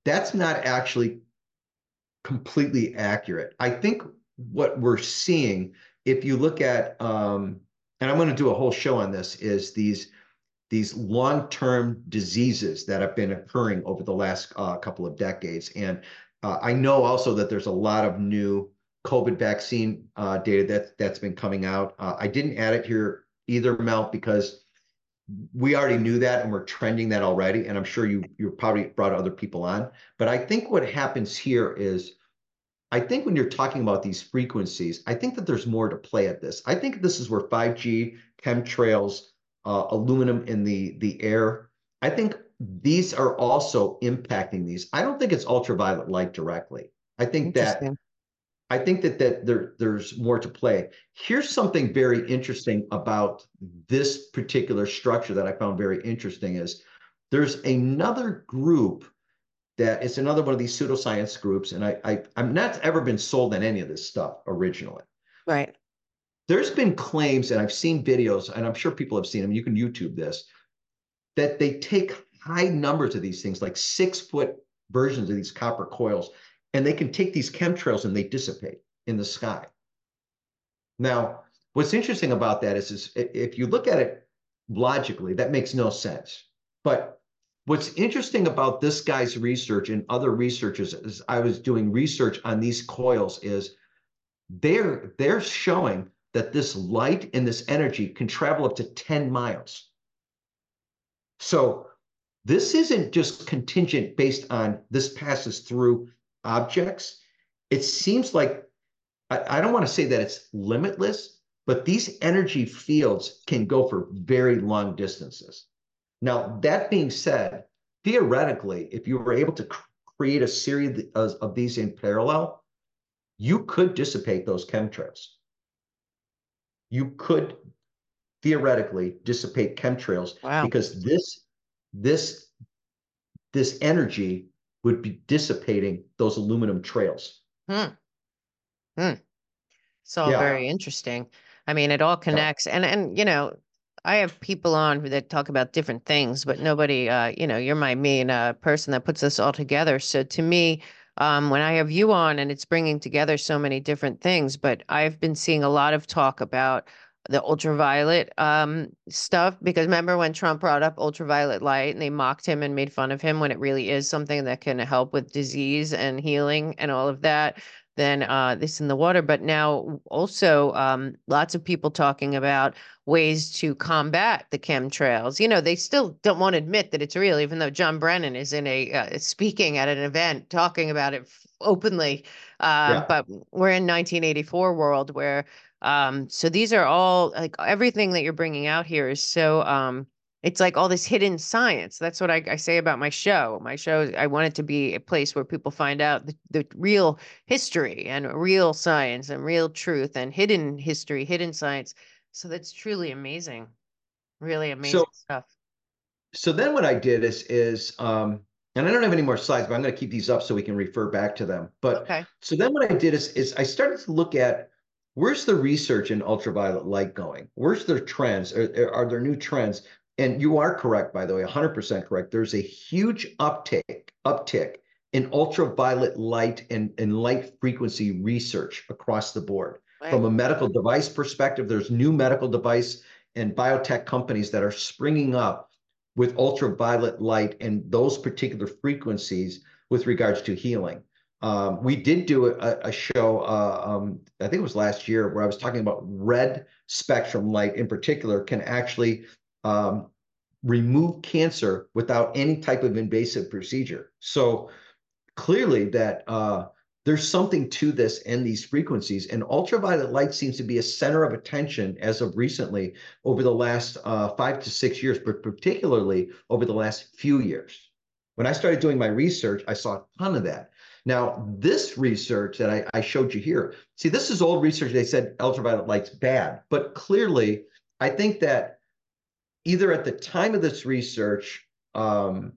B: that's not actually completely accurate. I think what we're seeing, if you look at um, and I'm going to do a whole show on this, is these these long-term diseases that have been occurring over the last uh, couple of decades. And uh, I know also that there's a lot of new COVID vaccine uh, data that that's been coming out. Uh, I didn't add it here either, Mel, because we already knew that and we're trending that already. And I'm sure you you probably brought other people on. But I think what happens here is I think when you're talking about these frequencies, I think that there's more to play at this. I think this is where 5G, chemtrails, uh, aluminum in the, the air, I think these are also impacting these. I don't think it's ultraviolet light directly. I think that I think that that there there's more to play. Here's something very interesting about this particular structure that I found very interesting is there's another group that it's another one of these pseudoscience groups, and I, I I'm not ever been sold on any of this stuff originally.
A: Right.
B: There's been claims, and I've seen videos, and I'm sure people have seen them. You can YouTube this, that they take high numbers of these things, like six foot versions of these copper coils, and they can take these chemtrails and they dissipate in the sky. Now, what's interesting about that is, is if you look at it logically, that makes no sense. But What's interesting about this guy's research and other researchers as I was doing research on these coils is they're they're showing that this light and this energy can travel up to 10 miles. So this isn't just contingent based on this passes through objects. It seems like I, I don't want to say that it's limitless, but these energy fields can go for very long distances. Now, that being said, theoretically, if you were able to create a series of these in parallel, you could dissipate those chemtrails. You could theoretically dissipate chemtrails wow. because this this this energy would be dissipating those aluminum trails.
A: Hmm. Hmm. So yeah. very interesting. I mean, it all connects, yeah. and and you know, I have people on that talk about different things, but nobody, uh, you know, you're my main uh, person that puts this all together. So to me, um, when I have you on and it's bringing together so many different things, but I've been seeing a lot of talk about the ultraviolet um, stuff because remember when Trump brought up ultraviolet light and they mocked him and made fun of him when it really is something that can help with disease and healing and all of that than uh, this in the water. But now also um, lots of people talking about ways to combat the chemtrails. You know, they still don't want to admit that it's real, even though John Brennan is in a uh, speaking at an event talking about it openly. Uh, yeah. But we're in 1984 world where um, so these are all like everything that you're bringing out here is so um, it's like all this hidden science. That's what I, I, say about my show. My show, I want it to be a place where people find out the, the real history and real science and real truth and hidden history, hidden science. So that's truly amazing. Really amazing
B: so,
A: stuff.
B: So then what I did is is um and I don't have any more slides, but I'm going to keep these up so we can refer back to them. But okay. so then what I did is is I started to look at where's the research in ultraviolet light going? Where's the trends? Are, are there new trends? and you are correct, by the way, 100% correct. There's a huge uptick, uptick in ultraviolet light and, and light frequency research across the board. Right. From a medical device perspective, there's new medical device and biotech companies that are springing up with ultraviolet light and those particular frequencies with regards to healing. Um, we did do a, a show, uh, um, I think it was last year, where I was talking about red spectrum light in particular can actually um, remove cancer without any type of invasive procedure. So clearly that uh, there's something to this and these frequencies and ultraviolet light seems to be a center of attention as of recently over the last uh, five to six years, but particularly over the last few years. When I started doing my research, I saw a ton of that. Now, this research that I, I showed you here, see, this is old research. They said ultraviolet light's bad, but clearly, I think that either at the time of this research, um,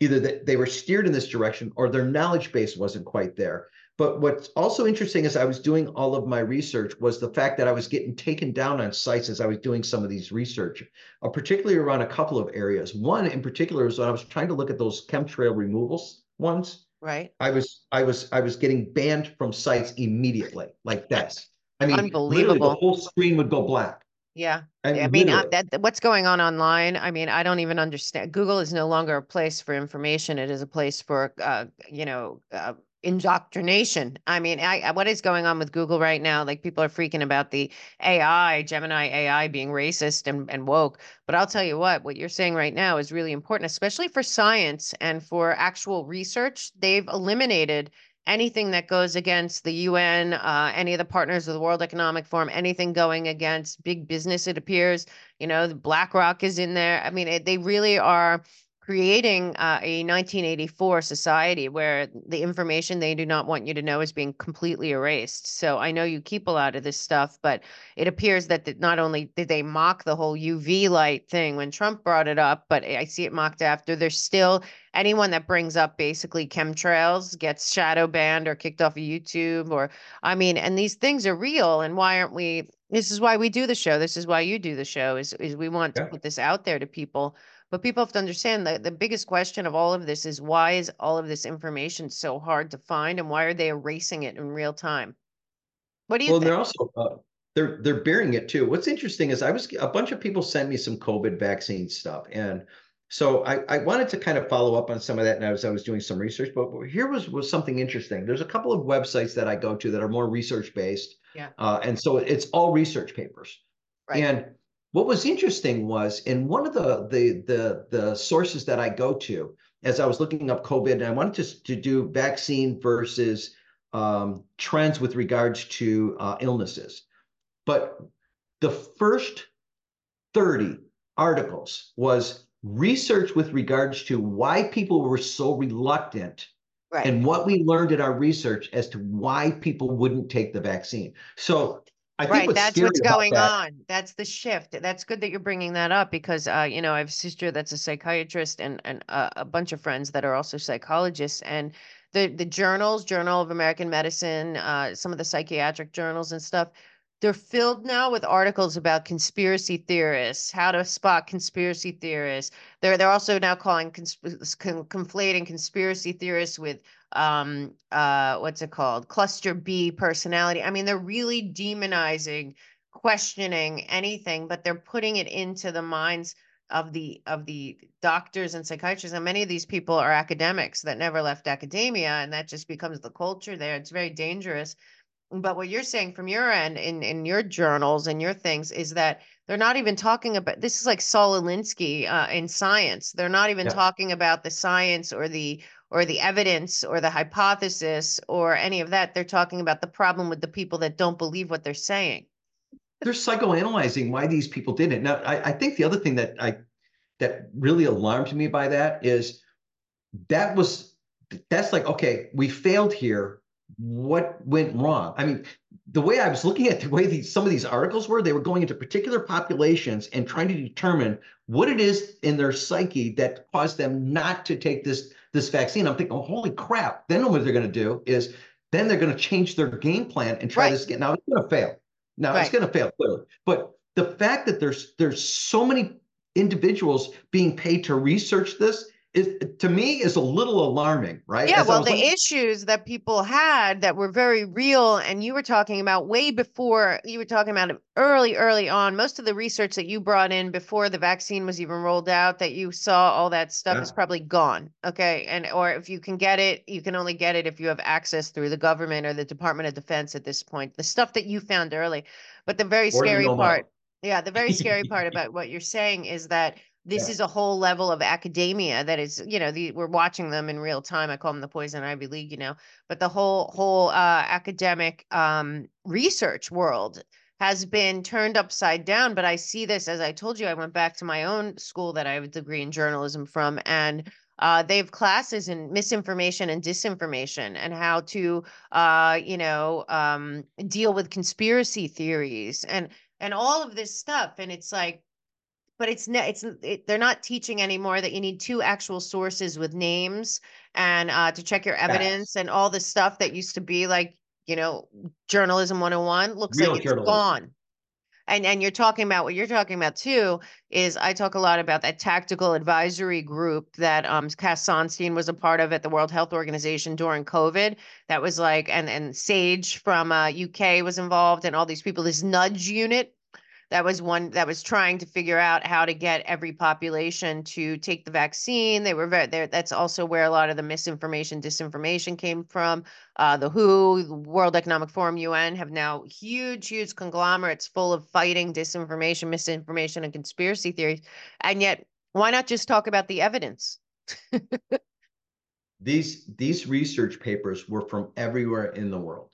B: either that they were steered in this direction or their knowledge base wasn't quite there. But what's also interesting as I was doing all of my research was the fact that I was getting taken down on sites as I was doing some of these research, uh, particularly around a couple of areas. One in particular is when I was trying to look at those chemtrail removals ones.
A: Right.
B: I was I was I was getting banned from sites immediately, like this. I mean,
A: unbelievable.
B: The whole screen would go black.
A: Yeah. I, I mean, uh, that, what's going on online? I mean, I don't even understand. Google is no longer a place for information. It is a place for, uh, you know, uh, indoctrination. I mean, I, what is going on with Google right now? Like people are freaking about the AI, Gemini AI being racist and, and woke. But I'll tell you what, what you're saying right now is really important, especially for science and for actual research. They've eliminated anything that goes against the UN, uh, any of the partners of the World Economic Forum, anything going against big business, it appears. You know, BlackRock is in there. I mean, it, they really are creating uh, a 1984 society where the information they do not want you to know is being completely erased. So I know you keep a lot of this stuff, but it appears that not only did they mock the whole UV light thing when Trump brought it up, but I see it mocked after. There's still anyone that brings up basically chemtrails gets shadow banned or kicked off of YouTube or I mean, and these things are real. And why aren't we? This is why we do the show. This is why you do the show. Is is we want yeah. to put this out there to people but people have to understand that the biggest question of all of this is why is all of this information so hard to find and why are they erasing it in real time? What do you
B: well,
A: think?
B: they're also uh, they're they're bearing it too. What's interesting is I was a bunch of people sent me some COVID vaccine stuff, and so I, I wanted to kind of follow up on some of that, and as I was doing some research. But here was was something interesting. There's a couple of websites that I go to that are more research based,
A: yeah,
B: uh, and so it's all research papers, right. and what was interesting was in one of the, the the the sources that I go to as I was looking up COVID, and I wanted to, to do vaccine versus um, trends with regards to uh, illnesses. But the first 30 articles was research with regards to why people were so reluctant right. and what we learned in our research as to why people wouldn't take the vaccine. So I
A: right, that's what's going that, on. That's the shift. That's good that you're bringing that up because, uh, you know, I have a sister that's a psychiatrist and and uh, a bunch of friends that are also psychologists. And the the journals, Journal of American Medicine, uh, some of the psychiatric journals and stuff, they're filled now with articles about conspiracy theorists, how to spot conspiracy theorists. They're they're also now calling consp- con- conflating conspiracy theorists with um uh what's it called cluster B personality. I mean, they're really demonizing, questioning anything, but they're putting it into the minds of the of the doctors and psychiatrists and many of these people are academics that never left academia and that just becomes the culture there it's very dangerous but what you're saying from your end in in your journals and your things is that they're not even talking about this is like Saul Alinsky uh, in science. They're not even yeah. talking about the science or the or the evidence or the hypothesis or any of that. They're talking about the problem with the people that don't believe what they're saying.
B: They're psychoanalyzing why these people did it. Now, I, I think the other thing that I that really alarmed me by that is that was that's like okay, we failed here what went wrong. I mean, the way I was looking at the way these some of these articles were, they were going into particular populations and trying to determine what it is in their psyche that caused them not to take this this vaccine. I'm thinking, oh, holy crap! Then what they're going to do is then they're going to change their game plan and try right. this again. Now it's going to fail. Now right. it's going to fail clearly. But the fact that there's there's so many individuals being paid to research this is to me is a little alarming, right?
A: Yeah, As well, the looking- issues that people had that were very real, and you were talking about way before you were talking about it early, early on. Most of the research that you brought in before the vaccine was even rolled out, that you saw all that stuff yeah. is probably gone. Okay, and or if you can get it, you can only get it if you have access through the government or the Department of Defense at this point. The stuff that you found early, but the very scary part. Yeah, the very scary part about what you're saying is that this yeah. is a whole level of academia that is you know the, we're watching them in real time i call them the poison ivy league you know but the whole whole uh, academic um, research world has been turned upside down but i see this as i told you i went back to my own school that i have a degree in journalism from and uh, they have classes in misinformation and disinformation and how to uh, you know um, deal with conspiracy theories and and all of this stuff and it's like but it's not it's it, they're not teaching anymore that you need two actual sources with names and uh, to check your evidence yes. and all the stuff that used to be like you know journalism 101 looks Real like it's journalism. gone and and you're talking about what you're talking about too is I talk a lot about that tactical advisory group that um Cass Sunstein was a part of at the World Health Organization during COVID. That was like and and Sage from uh, UK was involved and all these people. This nudge unit that was one that was trying to figure out how to get every population to take the vaccine. They were very there. That's also where a lot of the misinformation, disinformation came from. Uh, the WHO, the World Economic Forum, UN have now huge, huge conglomerates full of fighting disinformation, misinformation, and conspiracy theories. And yet, why not just talk about the evidence?
B: these these research papers were from everywhere in the world.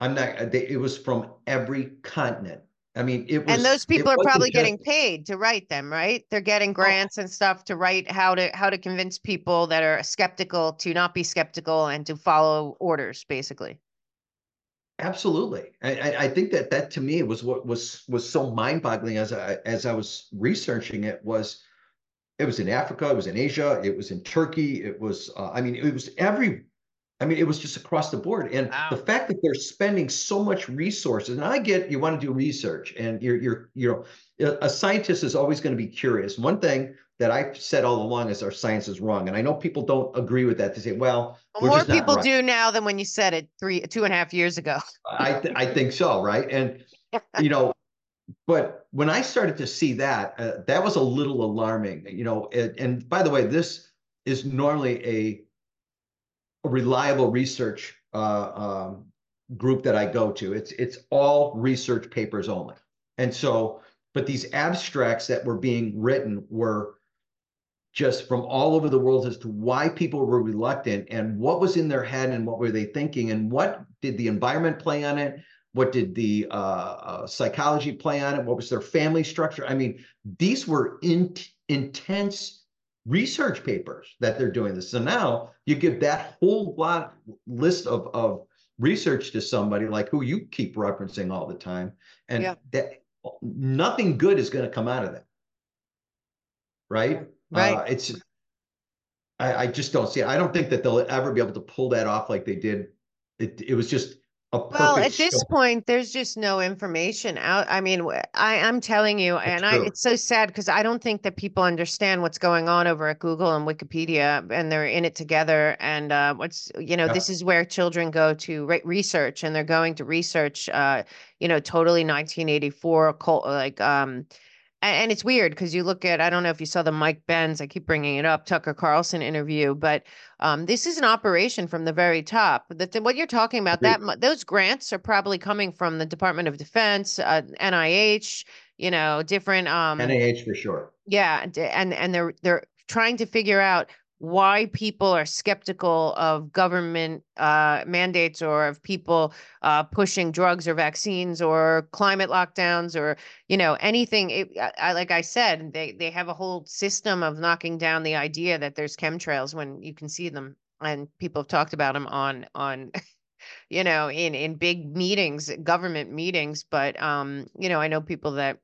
B: I'm not. They, it was from every continent I mean, it was.
A: And those people are probably just, getting paid to write them, right? They're getting oh. grants and stuff to write how to how to convince people that are skeptical to not be skeptical and to follow orders, basically.
B: Absolutely, I, I think that that to me was what was was so mind boggling as I as I was researching it was, it was in Africa, it was in Asia, it was in Turkey, it was uh, I mean it was every I mean, it was just across the board. And wow. the fact that they're spending so much resources, and I get you want to do research and you're, you're, you know, a scientist is always going to be curious. One thing that I've said all along is our science is wrong. And I know people don't agree with that. They say, well,
A: well more people right. do now than when you said it three, two and a half years ago.
B: I, th- I think so. Right. And, you know, but when I started to see that, uh, that was a little alarming, you know, and, and by the way, this is normally a a reliable research uh, um, group that I go to. It's it's all research papers only. And so, but these abstracts that were being written were just from all over the world as to why people were reluctant and what was in their head and what were they thinking and what did the environment play on it what did the uh, uh, psychology play on it what was their family structure i mean these were in, intense research papers that they're doing this. So now you give that whole lot list of, of research to somebody like who you keep referencing all the time, and yeah. that nothing good is going to come out of that. Right?
A: Right. Uh,
B: it's I, I just don't see it. I don't think that they'll ever be able to pull that off like they did. It, it was just a
A: Well,
B: perfect
A: at this
B: storm.
A: point, there's just no information out. I mean, i i'm telling you, and I,
B: true.
A: it's so sad because I don't think that people understand what's going on over at Google and Wikipedia, and they're in it together. And uh, what's, you know,
B: Yeah.
A: this is where children go to re- research, and they're going to research, uh, you know, totally 1984, cult, like, um, and, it's weird because you look at I don't know if you saw the Mike Benz. I keep bringing it up, Tucker Carlson interview, but um, this is an operation from the very top. That what you're talking about that those grants are probably coming from the Department of Defense, uh, NIH, you know, different. Um,
B: NIH for sure.
A: yeah, and and they're they're trying to figure out why people are skeptical of government uh, mandates or of people uh, pushing drugs or vaccines or climate lockdowns or you know anything. It, I, like I said, they they have a whole system of knocking down the idea that there's chemtrails when you can see them, and people have talked about them on on. you know in in big meetings government meetings but um you know i know people that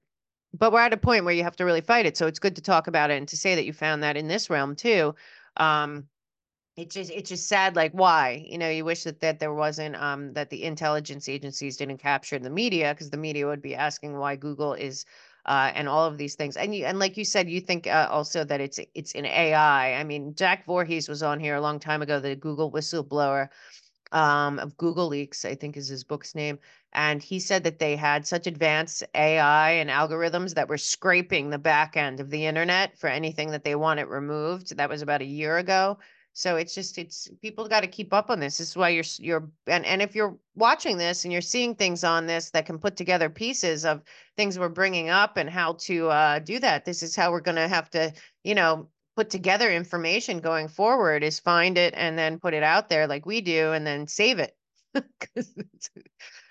A: but we're at a point where you have to really fight it. So it's good to talk about it and to say that you found that in this realm too. Um, it's just it's just sad, like why? You know, you wish that that there wasn't um that the intelligence agencies didn't capture the media because the media would be asking why Google is uh and all of these things. And you and like you said, you think uh, also that it's it's an AI. I mean, Zach Vorhies was on here a long time ago, the Google whistleblower um, of Google Leaks, I think is his book's name. And he said that they had such advanced AI and algorithms that were scraping the back end of the internet for anything that they wanted removed. That was about a year ago. So it's just it's people got to keep up on this. This is why you're you're and and if you're watching this and you're seeing things on this that can put together pieces of things we're bringing up and how to uh, do that. This is how we're going to have to you know put together information going forward is find it and then put it out there like we do and then save it.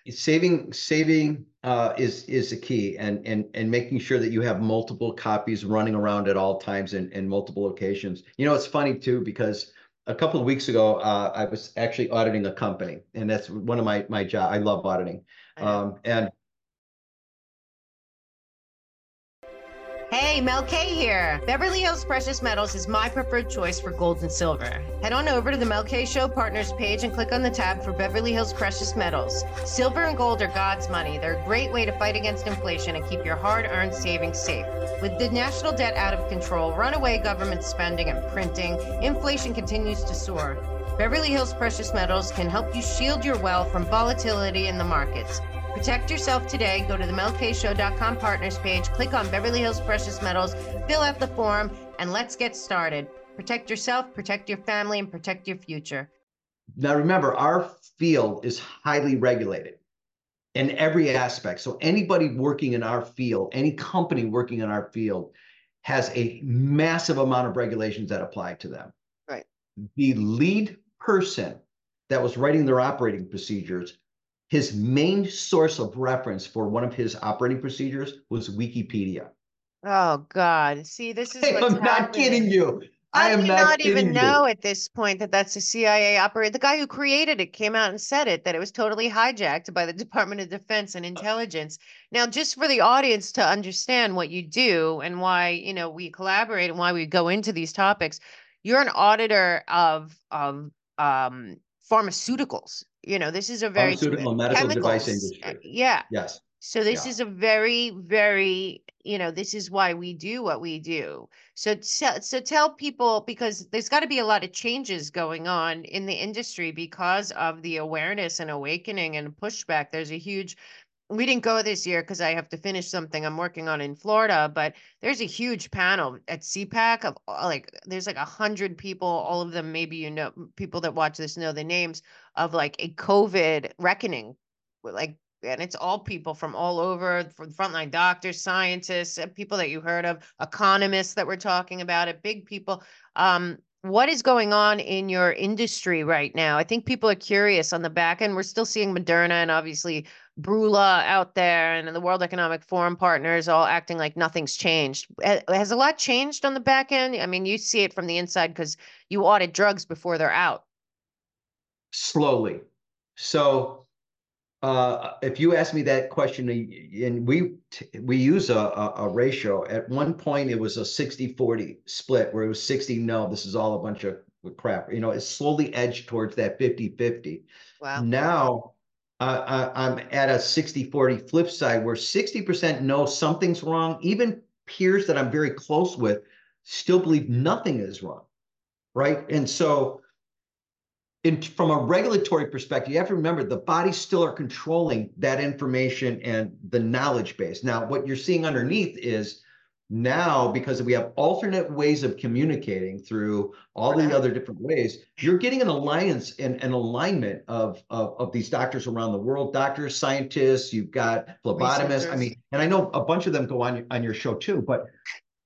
B: Saving saving uh, is is the key and and and making sure that you have multiple copies running around at all times in, in multiple locations. You know it's funny too because a couple of weeks ago uh, i was actually auditing a company and that's one of my my job i love auditing. Um, and
A: Hey, Mel K here. Beverly Hills Precious Metals is my preferred choice for gold and silver. Head on over to the Mel K Show Partners page and click on the tab for Beverly Hills Precious Metals. Silver and gold are God's money. They're a great way to fight against inflation and keep your hard earned savings safe. With the national debt out of control, runaway government spending, and printing, inflation continues to soar. Beverly Hills Precious Metals can help you shield your wealth from volatility in the markets. Protect yourself today. Go to the melkshow.com partners page, click on Beverly Hills Precious Metals, fill out the form, and let's get started. Protect yourself, protect your family, and protect your future.
B: now remember our field is highly regulated in every aspect so anybody working in our field any company working in our field has a massive amount of regulations that apply to them
A: Right.
B: the lead person that was writing their operating procedures his main source of reference for one of his operating procedures was wikipedia
A: Oh God! See, this is
B: Hey, i'm not kidding you i
A: do
B: am not,
A: not even
B: you.
A: know at this point that that's a CIA operator? The guy who created it came out and said it that it was totally hijacked by the Department of Defense and intelligence. Now, just for the audience to understand what you do and why you know we collaborate and why we go into these topics, you're an auditor of of um, pharmaceuticals. You know, this is a very
B: pharmaceutical medical
A: chemicals. uh,
B: industry
A: Yeah.
B: yes
A: So this
B: Yeah.
A: is a very, very, you know, this is why we do what we do. So so tell people because there's got to be a lot of changes going on in the industry because of the awareness and awakening and pushback. There's a huge we didn't go this year because I have to finish something I'm working on in Florida, but there's a huge panel at CPAC of uh, like there's like a hundred people, all of them maybe you know people that watch this know the names of like a COVID reckoning, like and it's all people from all over, from frontline doctors, scientists, uh, people that you heard of, economists that we're talking about it, big people. Um, what is going on in your industry right now? I think people are curious on the back end. We're still seeing Moderna and obviously Bourla out there and the World Economic Forum partners all acting like nothing's changed. Has a lot changed on the back end? I mean, you see it from the inside because you audit drugs before they're out.
B: slowly. So uh, if you ask me that question, and we we use a, a, a ratio. At one point, it was a 60-40 split where it was 60, no, this is all a bunch of crap. You know, it slowly edged towards that 50-50.
A: Wow.
B: Now, uh, I'm at a 60 40 flip side where 60% know something's wrong. Even peers that I'm very close with still believe nothing is wrong. Right. And so, in, from a regulatory perspective, you have to remember the bodies still are controlling that information and the knowledge base. Now, what you're seeing underneath is now because we have alternate ways of communicating through all the other different ways you're getting an alliance and an alignment of, of, of these doctors around the world doctors scientists you've got phlebotomists. I mean and i know a bunch of them go on on your show too but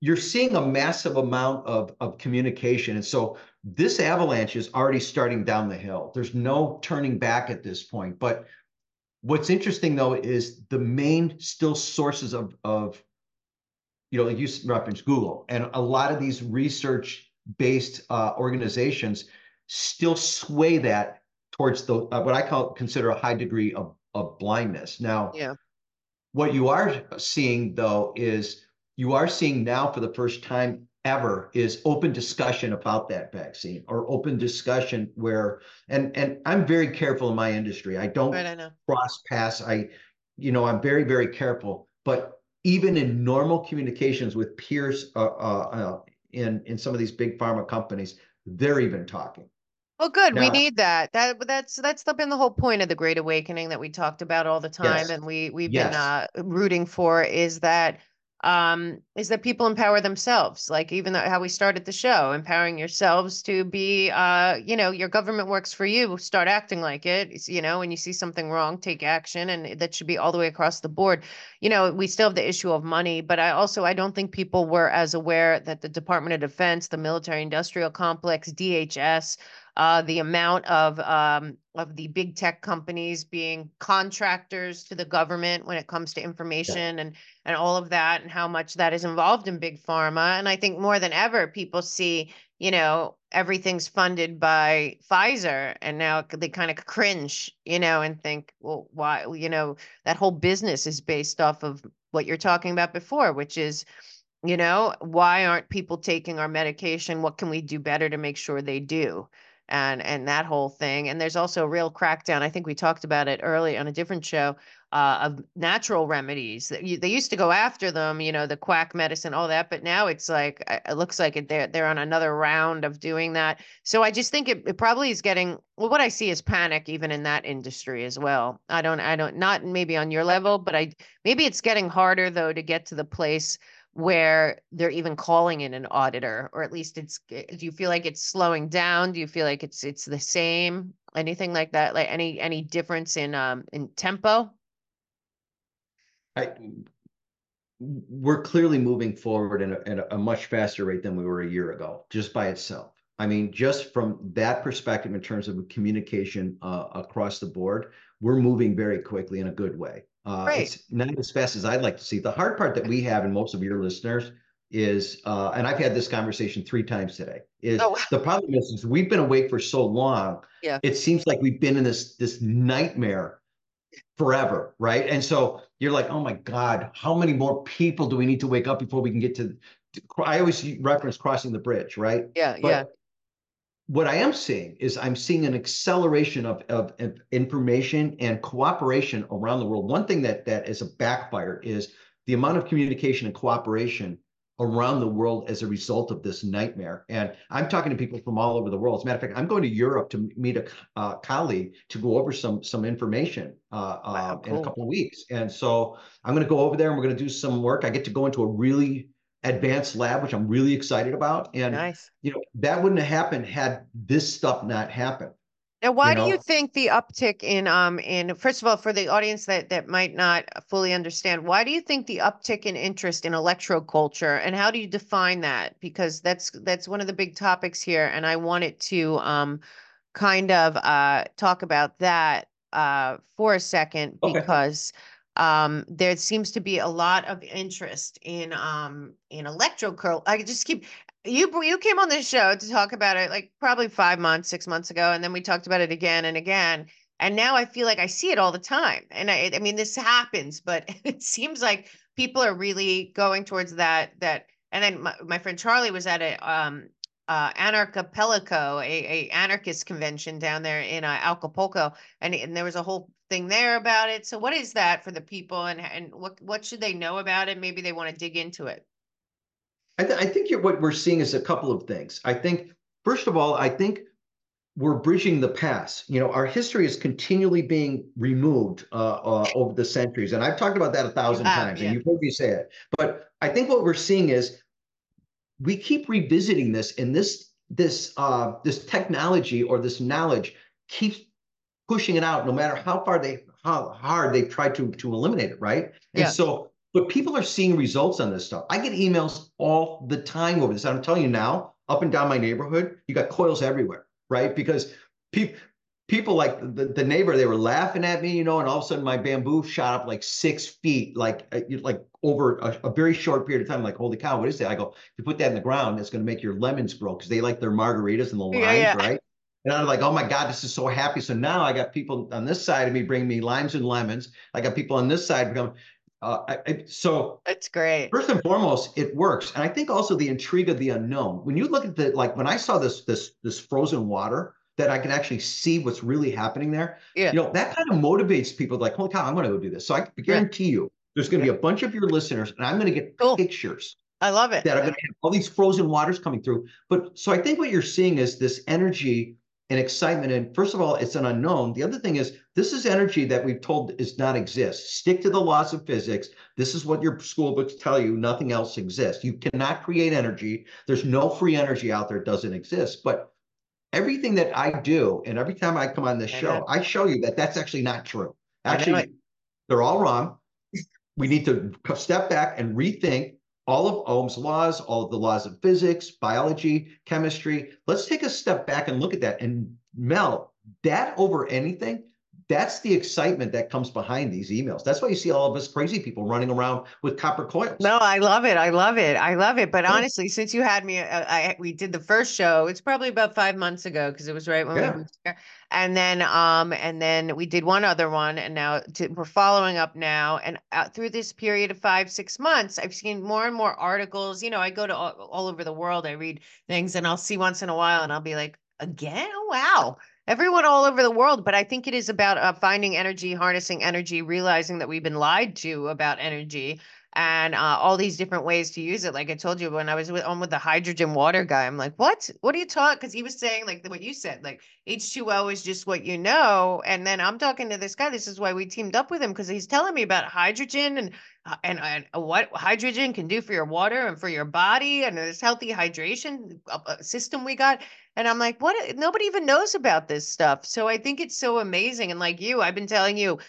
B: you're seeing a massive amount of, of communication. And so this avalanche is already starting down the hill. There's no turning back at this point. But what's interesting though is the main still sources of of you know, you referenced Google, and a lot of these research-based uh, organizations still sway that towards the uh, what I call consider a high degree of of blindness. Now,
A: yeah.
B: what you are seeing though is you are seeing now for the first time ever is open discussion about that vaccine or open discussion where and and I'm very careful in my industry. I don't right, I cross pass. I you know I'm very very careful, but even in normal communications with peers uh, uh, uh, in in some of these big pharma companies, they're even talking.
A: Well, good. Now, we need that. That that's that's been the whole point of the Great Awakening that we talked about all the time, yes. and we we've yes. been uh, rooting for is that um, is that people empower themselves. Like even how we started the show, empowering yourselves to be, uh, you know, your government works for you. Start acting like it. You know, when you see something wrong, take action, and that should be all the way across the board. You know, we still have the issue of money, but I also I don't think people were as aware that the Department of Defense, the military-industrial complex, DHS, uh, the amount of um, of the big tech companies being contractors to the government when it comes to information and and all of that and how much that is involved in big pharma. And i think more than ever people see you know everything's funded by pfizer and now they kind of cringe you know and think well why you know that whole business is based off of what you're talking about before which is you know why aren't people taking our medication? What can we do better to make sure they do and and that whole thing. And there's also a real crackdown. I think we talked about it early on a different show uh, of natural remedies. They used to go after them, you know, the quack medicine, all that, but now it's like it looks like they're they're on another round of doing that. So I just think it, it probably is getting. Well, what I see is panic even in that industry as well. I don't I don't not maybe on your level, but I maybe it's getting harder though to get to the place where they're even calling in an auditor or at least it's eh, do you feel like it's slowing down? Do you feel like it's it's the same? Anything like that? Like any any difference in um in tempo?
B: I, we're clearly moving forward in a, in a much faster rate than we were a year ago just by itself. I mean just from that perspective in terms of communication uh, across the board we're moving very quickly in a good way uh, right. It's not as fast as I'd like to see. The hard part that we have, and most of your listeners, is, uh, and I've had this conversation three times today. Is oh. the problem is, is we've been awake for so long.
A: Yeah.
B: It seems like we've been in this this nightmare forever, right? And so you're like, oh my God, how many more people do we need to wake up before we can get to? to I always reference crossing the bridge, right?
A: Yeah, but yeah
B: what I am seeing is I'm seeing an acceleration of, of, of, information and cooperation around the world. One thing that that is a backfire is the amount of communication and cooperation around the world as a result of this nightmare. And I'm talking to people from all over the world. As a matter of fact, I'm going to Europe to meet a uh, colleague to go over some some information uh, wow, cool. Uh, in a couple of weeks. And so I'm going to go over there and we're going to do some work. I get to go into a really advanced lab, which I'm really excited about. And
A: nice.
B: you know, that wouldn't have happened had this stuff not happened.
A: Now, why you know? do you think the uptick in um in first of all, for the audience that that might not fully understand, why do you think the uptick in interest in electroculture, and how do you define that? Because that's that's one of the big topics here, and I wanted to um kind of uh talk about that uh for a second okay. because um, there seems to be a lot of interest in um, in electrocurl. I just keep you you came on this show to talk about it like probably five months, six months ago, and then we talked about it again and again. And now I feel like I see it all the time. And I, I mean, this happens, but it seems like people are really going towards that that. And then my, my friend Charlie was at a um uh, Anarchapulco, a, a anarchist convention down there in uh, Acapulco, and and there was a whole thing there about it. So what is that for the people, and and what what should they know about it? Maybe they want to dig into it.
B: I, th- I think what we're seeing is a couple of things. I think first of all, I think we're bridging the past. You know, our history is continually being removed uh, uh, over the centuries, and I've talked about that a thousand times, yeah. and you've heard me say it. But I think what we're seeing is we keep revisiting this, and this this uh, this technology or this knowledge keeps pushing it out, no matter how far they how hard they try to to eliminate it, right? And yeah. so, but people are seeing results on this stuff. I get emails all the time over this. I'm telling you now, up and down my neighborhood, you got coils everywhere, right? Because people people like the, the neighbor, they were laughing at me, you know, and all of a sudden my bamboo shot up like six feet, like uh, like over a, a, very short period of time. Like, holy cow, what is that? I go, if you put that in the ground, it's going to make your lemons grow because they like their margaritas and the limes, yeah, yeah. right? And I'm like, oh my God, this is so happy. So now I got people on this side of me bringing me limes and lemons. I got people on this side becoming. Uh, I, I, so
A: that's great.
B: First and foremost, it works, and I think also the intrigue of the unknown. When you look at the like, when I saw this this this frozen water, that I can actually see what's really happening there. Yeah. You know, that kind of motivates people like, holy cow, I'm going to go do this. So I guarantee yeah. you there's going to yeah. be a bunch of your listeners and I'm going to get cool. pictures.
A: I love it.
B: That are going to have all these frozen waters coming through. But so I think what you're seeing is this energy and excitement. And first of all, it's an unknown. The other thing is this is energy that we've told does not exist. Stick to the laws of physics. This is what your school books tell you. Nothing else exists. You cannot create energy. There's no free energy out there. It doesn't exist. But everything that I do, and every time I come on this show, I show you that that's actually not true. Actually, they're all wrong. We need to step back and rethink all of Ohm's laws, all of the laws of physics, biology, chemistry. Let's take a step back and look at that. And Mel, that over anything that's the excitement that comes behind these emails. That's why you see all of us crazy people running around with copper coils.
A: No, I love it. I love it. I love it. But yeah. honestly, since you had me, uh, I we did the first show. It's probably about five months ago because it was right when yeah. we moved here. And then, um, and then we did one other one, and now to, we're following up now. And uh, through this period of five, six months, I've seen more and more articles. You know, I go to all, all over the world. I read things, and I'll see once in a while, and I'll be like, again, oh, wow everyone all over the world but i think it is about uh, finding energy harnessing energy realizing that we've been lied to about energy and uh, all these different ways to use it. Like i told you when i was with, on with the hydrogen water guy i'm like what? What are you talking because he was saying like what you said like h2o is just what you know and then i'm talking to this guy this is why we teamed up with him because he's telling me about hydrogen and Uh, and, and uh, what hydrogen can do for your water and for your body and this healthy hydration uh, uh, system we got and I'm like, what? Nobody even knows about this stuff. So I think it's so amazing. And like you, I've been telling you,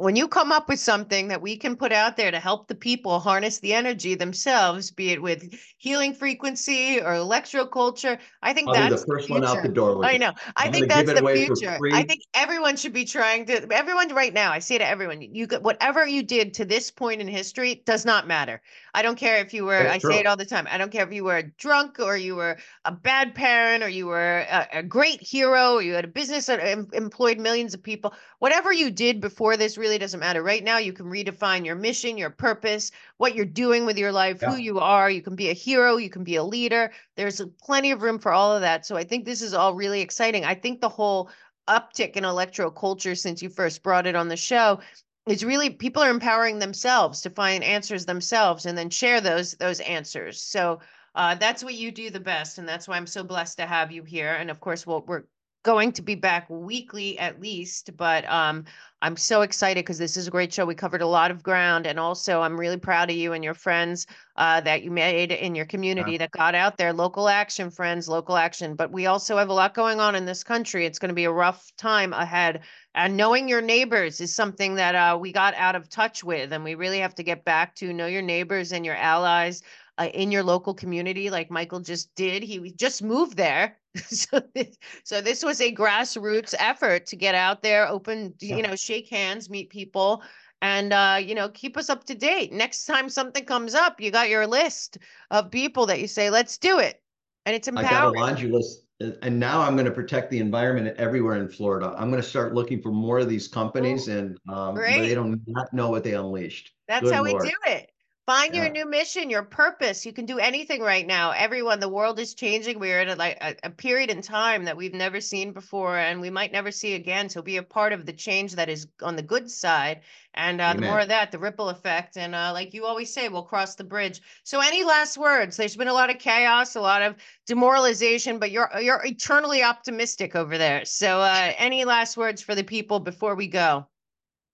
A: when you come up with something that we can put out there to help the people harness the energy themselves, be it with healing frequency or electroculture, I think
B: I'll
A: that's
B: the first the one out the door.
A: I know. I I'm think that's the future. I think everyone should be trying to. Everyone right now, I say to everyone, you whatever you did to this point in history does not matter. I don't care if you were. That's I true. say it all the time. I don't care if you were a drunk or you were a bad parent or you were a, a great hero or you had a business that employed millions of people. Whatever you did before this really really doesn't matter. Right now, you can redefine your mission, your purpose, what you're doing with your life, yeah. who you are. You can be a hero, you can be a leader. There's plenty of room for all of that. So I think this is all really exciting. I think the whole uptick in electro culture since you first brought it on the show is really people are empowering themselves to find answers themselves and then share those those answers. So uh, that's what you do the best, and that's why I'm so blessed to have you here. And of course, we'll, we're going to be back weekly at least, but um, I'm so excited because this is a great show. We covered a lot of ground, and also I'm really proud of you and your friends uh, that you made in your community yeah. that got out there. Local action, friends, local action. But we also have a lot going on in this country. It's going to be a rough time ahead, and knowing your neighbors is something that uh, we got out of touch with, and we really have to get back to know your neighbors and your allies uh, in your local community, like Michael just did. He just moved there. so, this, so this was a grassroots effort to get out there, open, yeah. you know, shake hands, meet people, and uh, you know, keep us up to date. Next time something comes up, you got your list of people that you say, "Let's do it," and it's empowering. I got
B: a laundry list, and now I'm going to protect the environment everywhere in Florida. I'm going to start looking for more of these companies, Ooh, and um, they don't not know what they unleashed.
A: That's Good how Lord. we do it Find your new mission, your purpose. You can do anything right now. Everyone, the world is changing. We're in a, like a, a period in time that we've never seen before, and we might never see again. So be a part of the change that is on the good side, and uh, the more of that, the ripple effect. And uh, like you always say, we'll cross the bridge. So, any last words? There's been a lot of chaos, a lot of demoralization, but you're you're eternally optimistic over there. So, uh, any last words for the people before we go?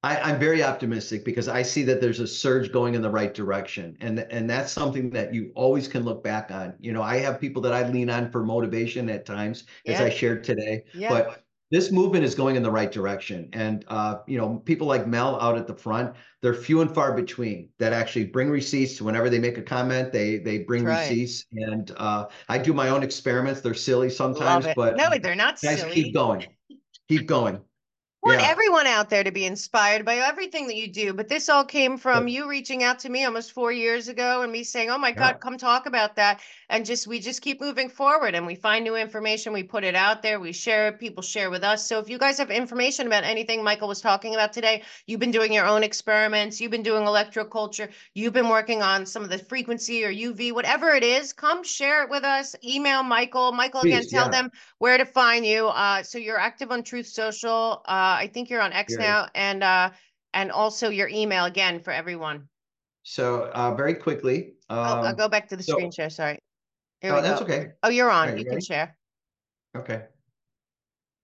B: I, I'm very optimistic because I see that there's a surge going in the right direction. And, and that's something that you always can look back on. You know, I have people that I lean on for motivation at times, as I shared today.
A: Yeah.
B: But this movement is going in the right direction. And, uh, you know, people like Mel out at the front, they're few and far between that actually bring receipts. Whenever they make a comment, they, they bring
A: right.
B: receipts. And uh, I do my own experiments. They're silly sometimes, but
A: no, they're not
B: guys,
A: silly.
B: keep going. Keep going.
A: Want
B: Yeah.
A: everyone out there to be inspired by everything that you do. But this all came from you reaching out to me almost four years ago and me saying, Oh my
B: Yeah.
A: God, come talk about that. And just we just keep moving forward and we find new information, we put it out there, we share it, people share with us. So if you guys have information about anything Michael was talking about today, you've been doing your own experiments, you've been doing electroculture, you've been working on some of the frequency or UV, whatever it is, come share it with us. Email Michael. Michael, again, tell
B: yeah.
A: them where to find you. Uh, so you're active on Truth Social. Uh, I think you're on X now, and uh, and also your email again for everyone.
B: So uh, very quickly.
A: oh, I'll
B: um,
A: go back to the
B: so-
A: screen share. Sorry. Here
B: Oh, that's
A: go.
B: okay.
A: Oh, you're on.
B: Alright,
A: you
B: you
A: can share.
B: Okay.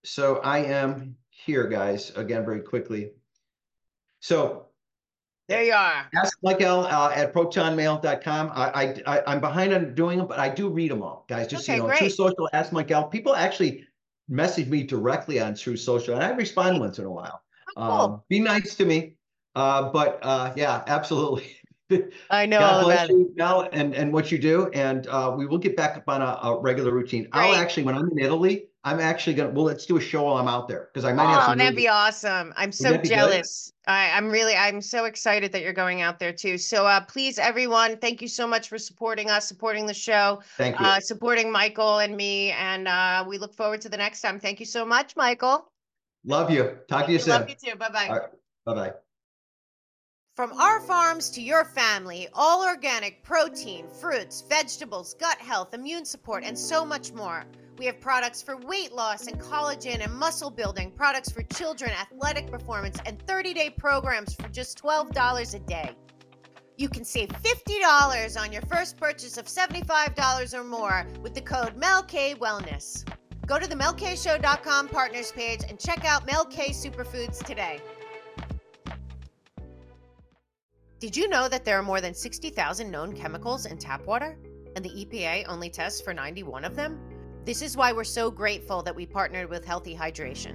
B: So I am here, guys, again, very quickly. So
A: There you are.
B: ask Michael uh, at protonmail.com. I, I, I, I'm behind on doing them, but I do read them all, guys. Just so you know,
A: Truth.
B: Social, ask Michael. People actually message me directly on Truth Social, and I respond once in a while.
A: Oh, cool.
B: Um, be nice to me. Uh, but uh, yeah, absolutely.
A: I know
B: God
A: all
B: bless
A: about it.
B: you, Mel, and, and what you do. And uh, we will get back up on a, a regular routine. I'll actually, when I'm in Italy, I'm actually gonna, well, let's do a show while I'm out there because I might have
A: Oh, that'd be awesome. I'm so
B: that be good?
A: jealous. I, I'm really, I'm so excited that you're going out there too. So uh, please, everyone, thank you so much for supporting us, supporting the show,
B: Thank you.
A: uh, supporting Michael and me. And uh, we look forward to the next time. Thank you so much, Michael.
B: Love you. Talk to you soon.
A: Love you too. Bye-bye.
B: All right. Bye-bye.
A: From our farms to your family, all organic protein, fruits, vegetables, gut health, immune support, and so much more. We have products for weight loss and collagen and muscle building, products for children, athletic performance, and 30 day programs for just $12 a day. You can save $50 on your first purchase of $75 or more with the code MELK Wellness. Go to the melkshow.com partners page and check out Melk Superfoods today. Did you know that there are more than 60,000 known chemicals in tap water? And the EPA only tests for 91 of them? This is why we're so grateful that we partnered with Healthy Hydration.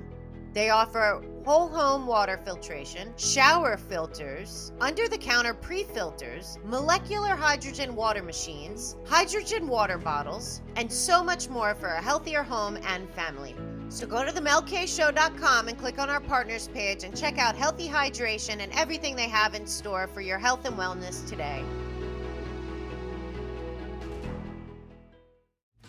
A: They offer whole home water filtration, shower filters, under the counter pre filters, molecular hydrogen water machines, hydrogen water bottles, and so much more for a healthier home and family. So go to themelkshow.com and click on our partners page and check out Healthy Hydration and everything they have in store for your health and wellness today.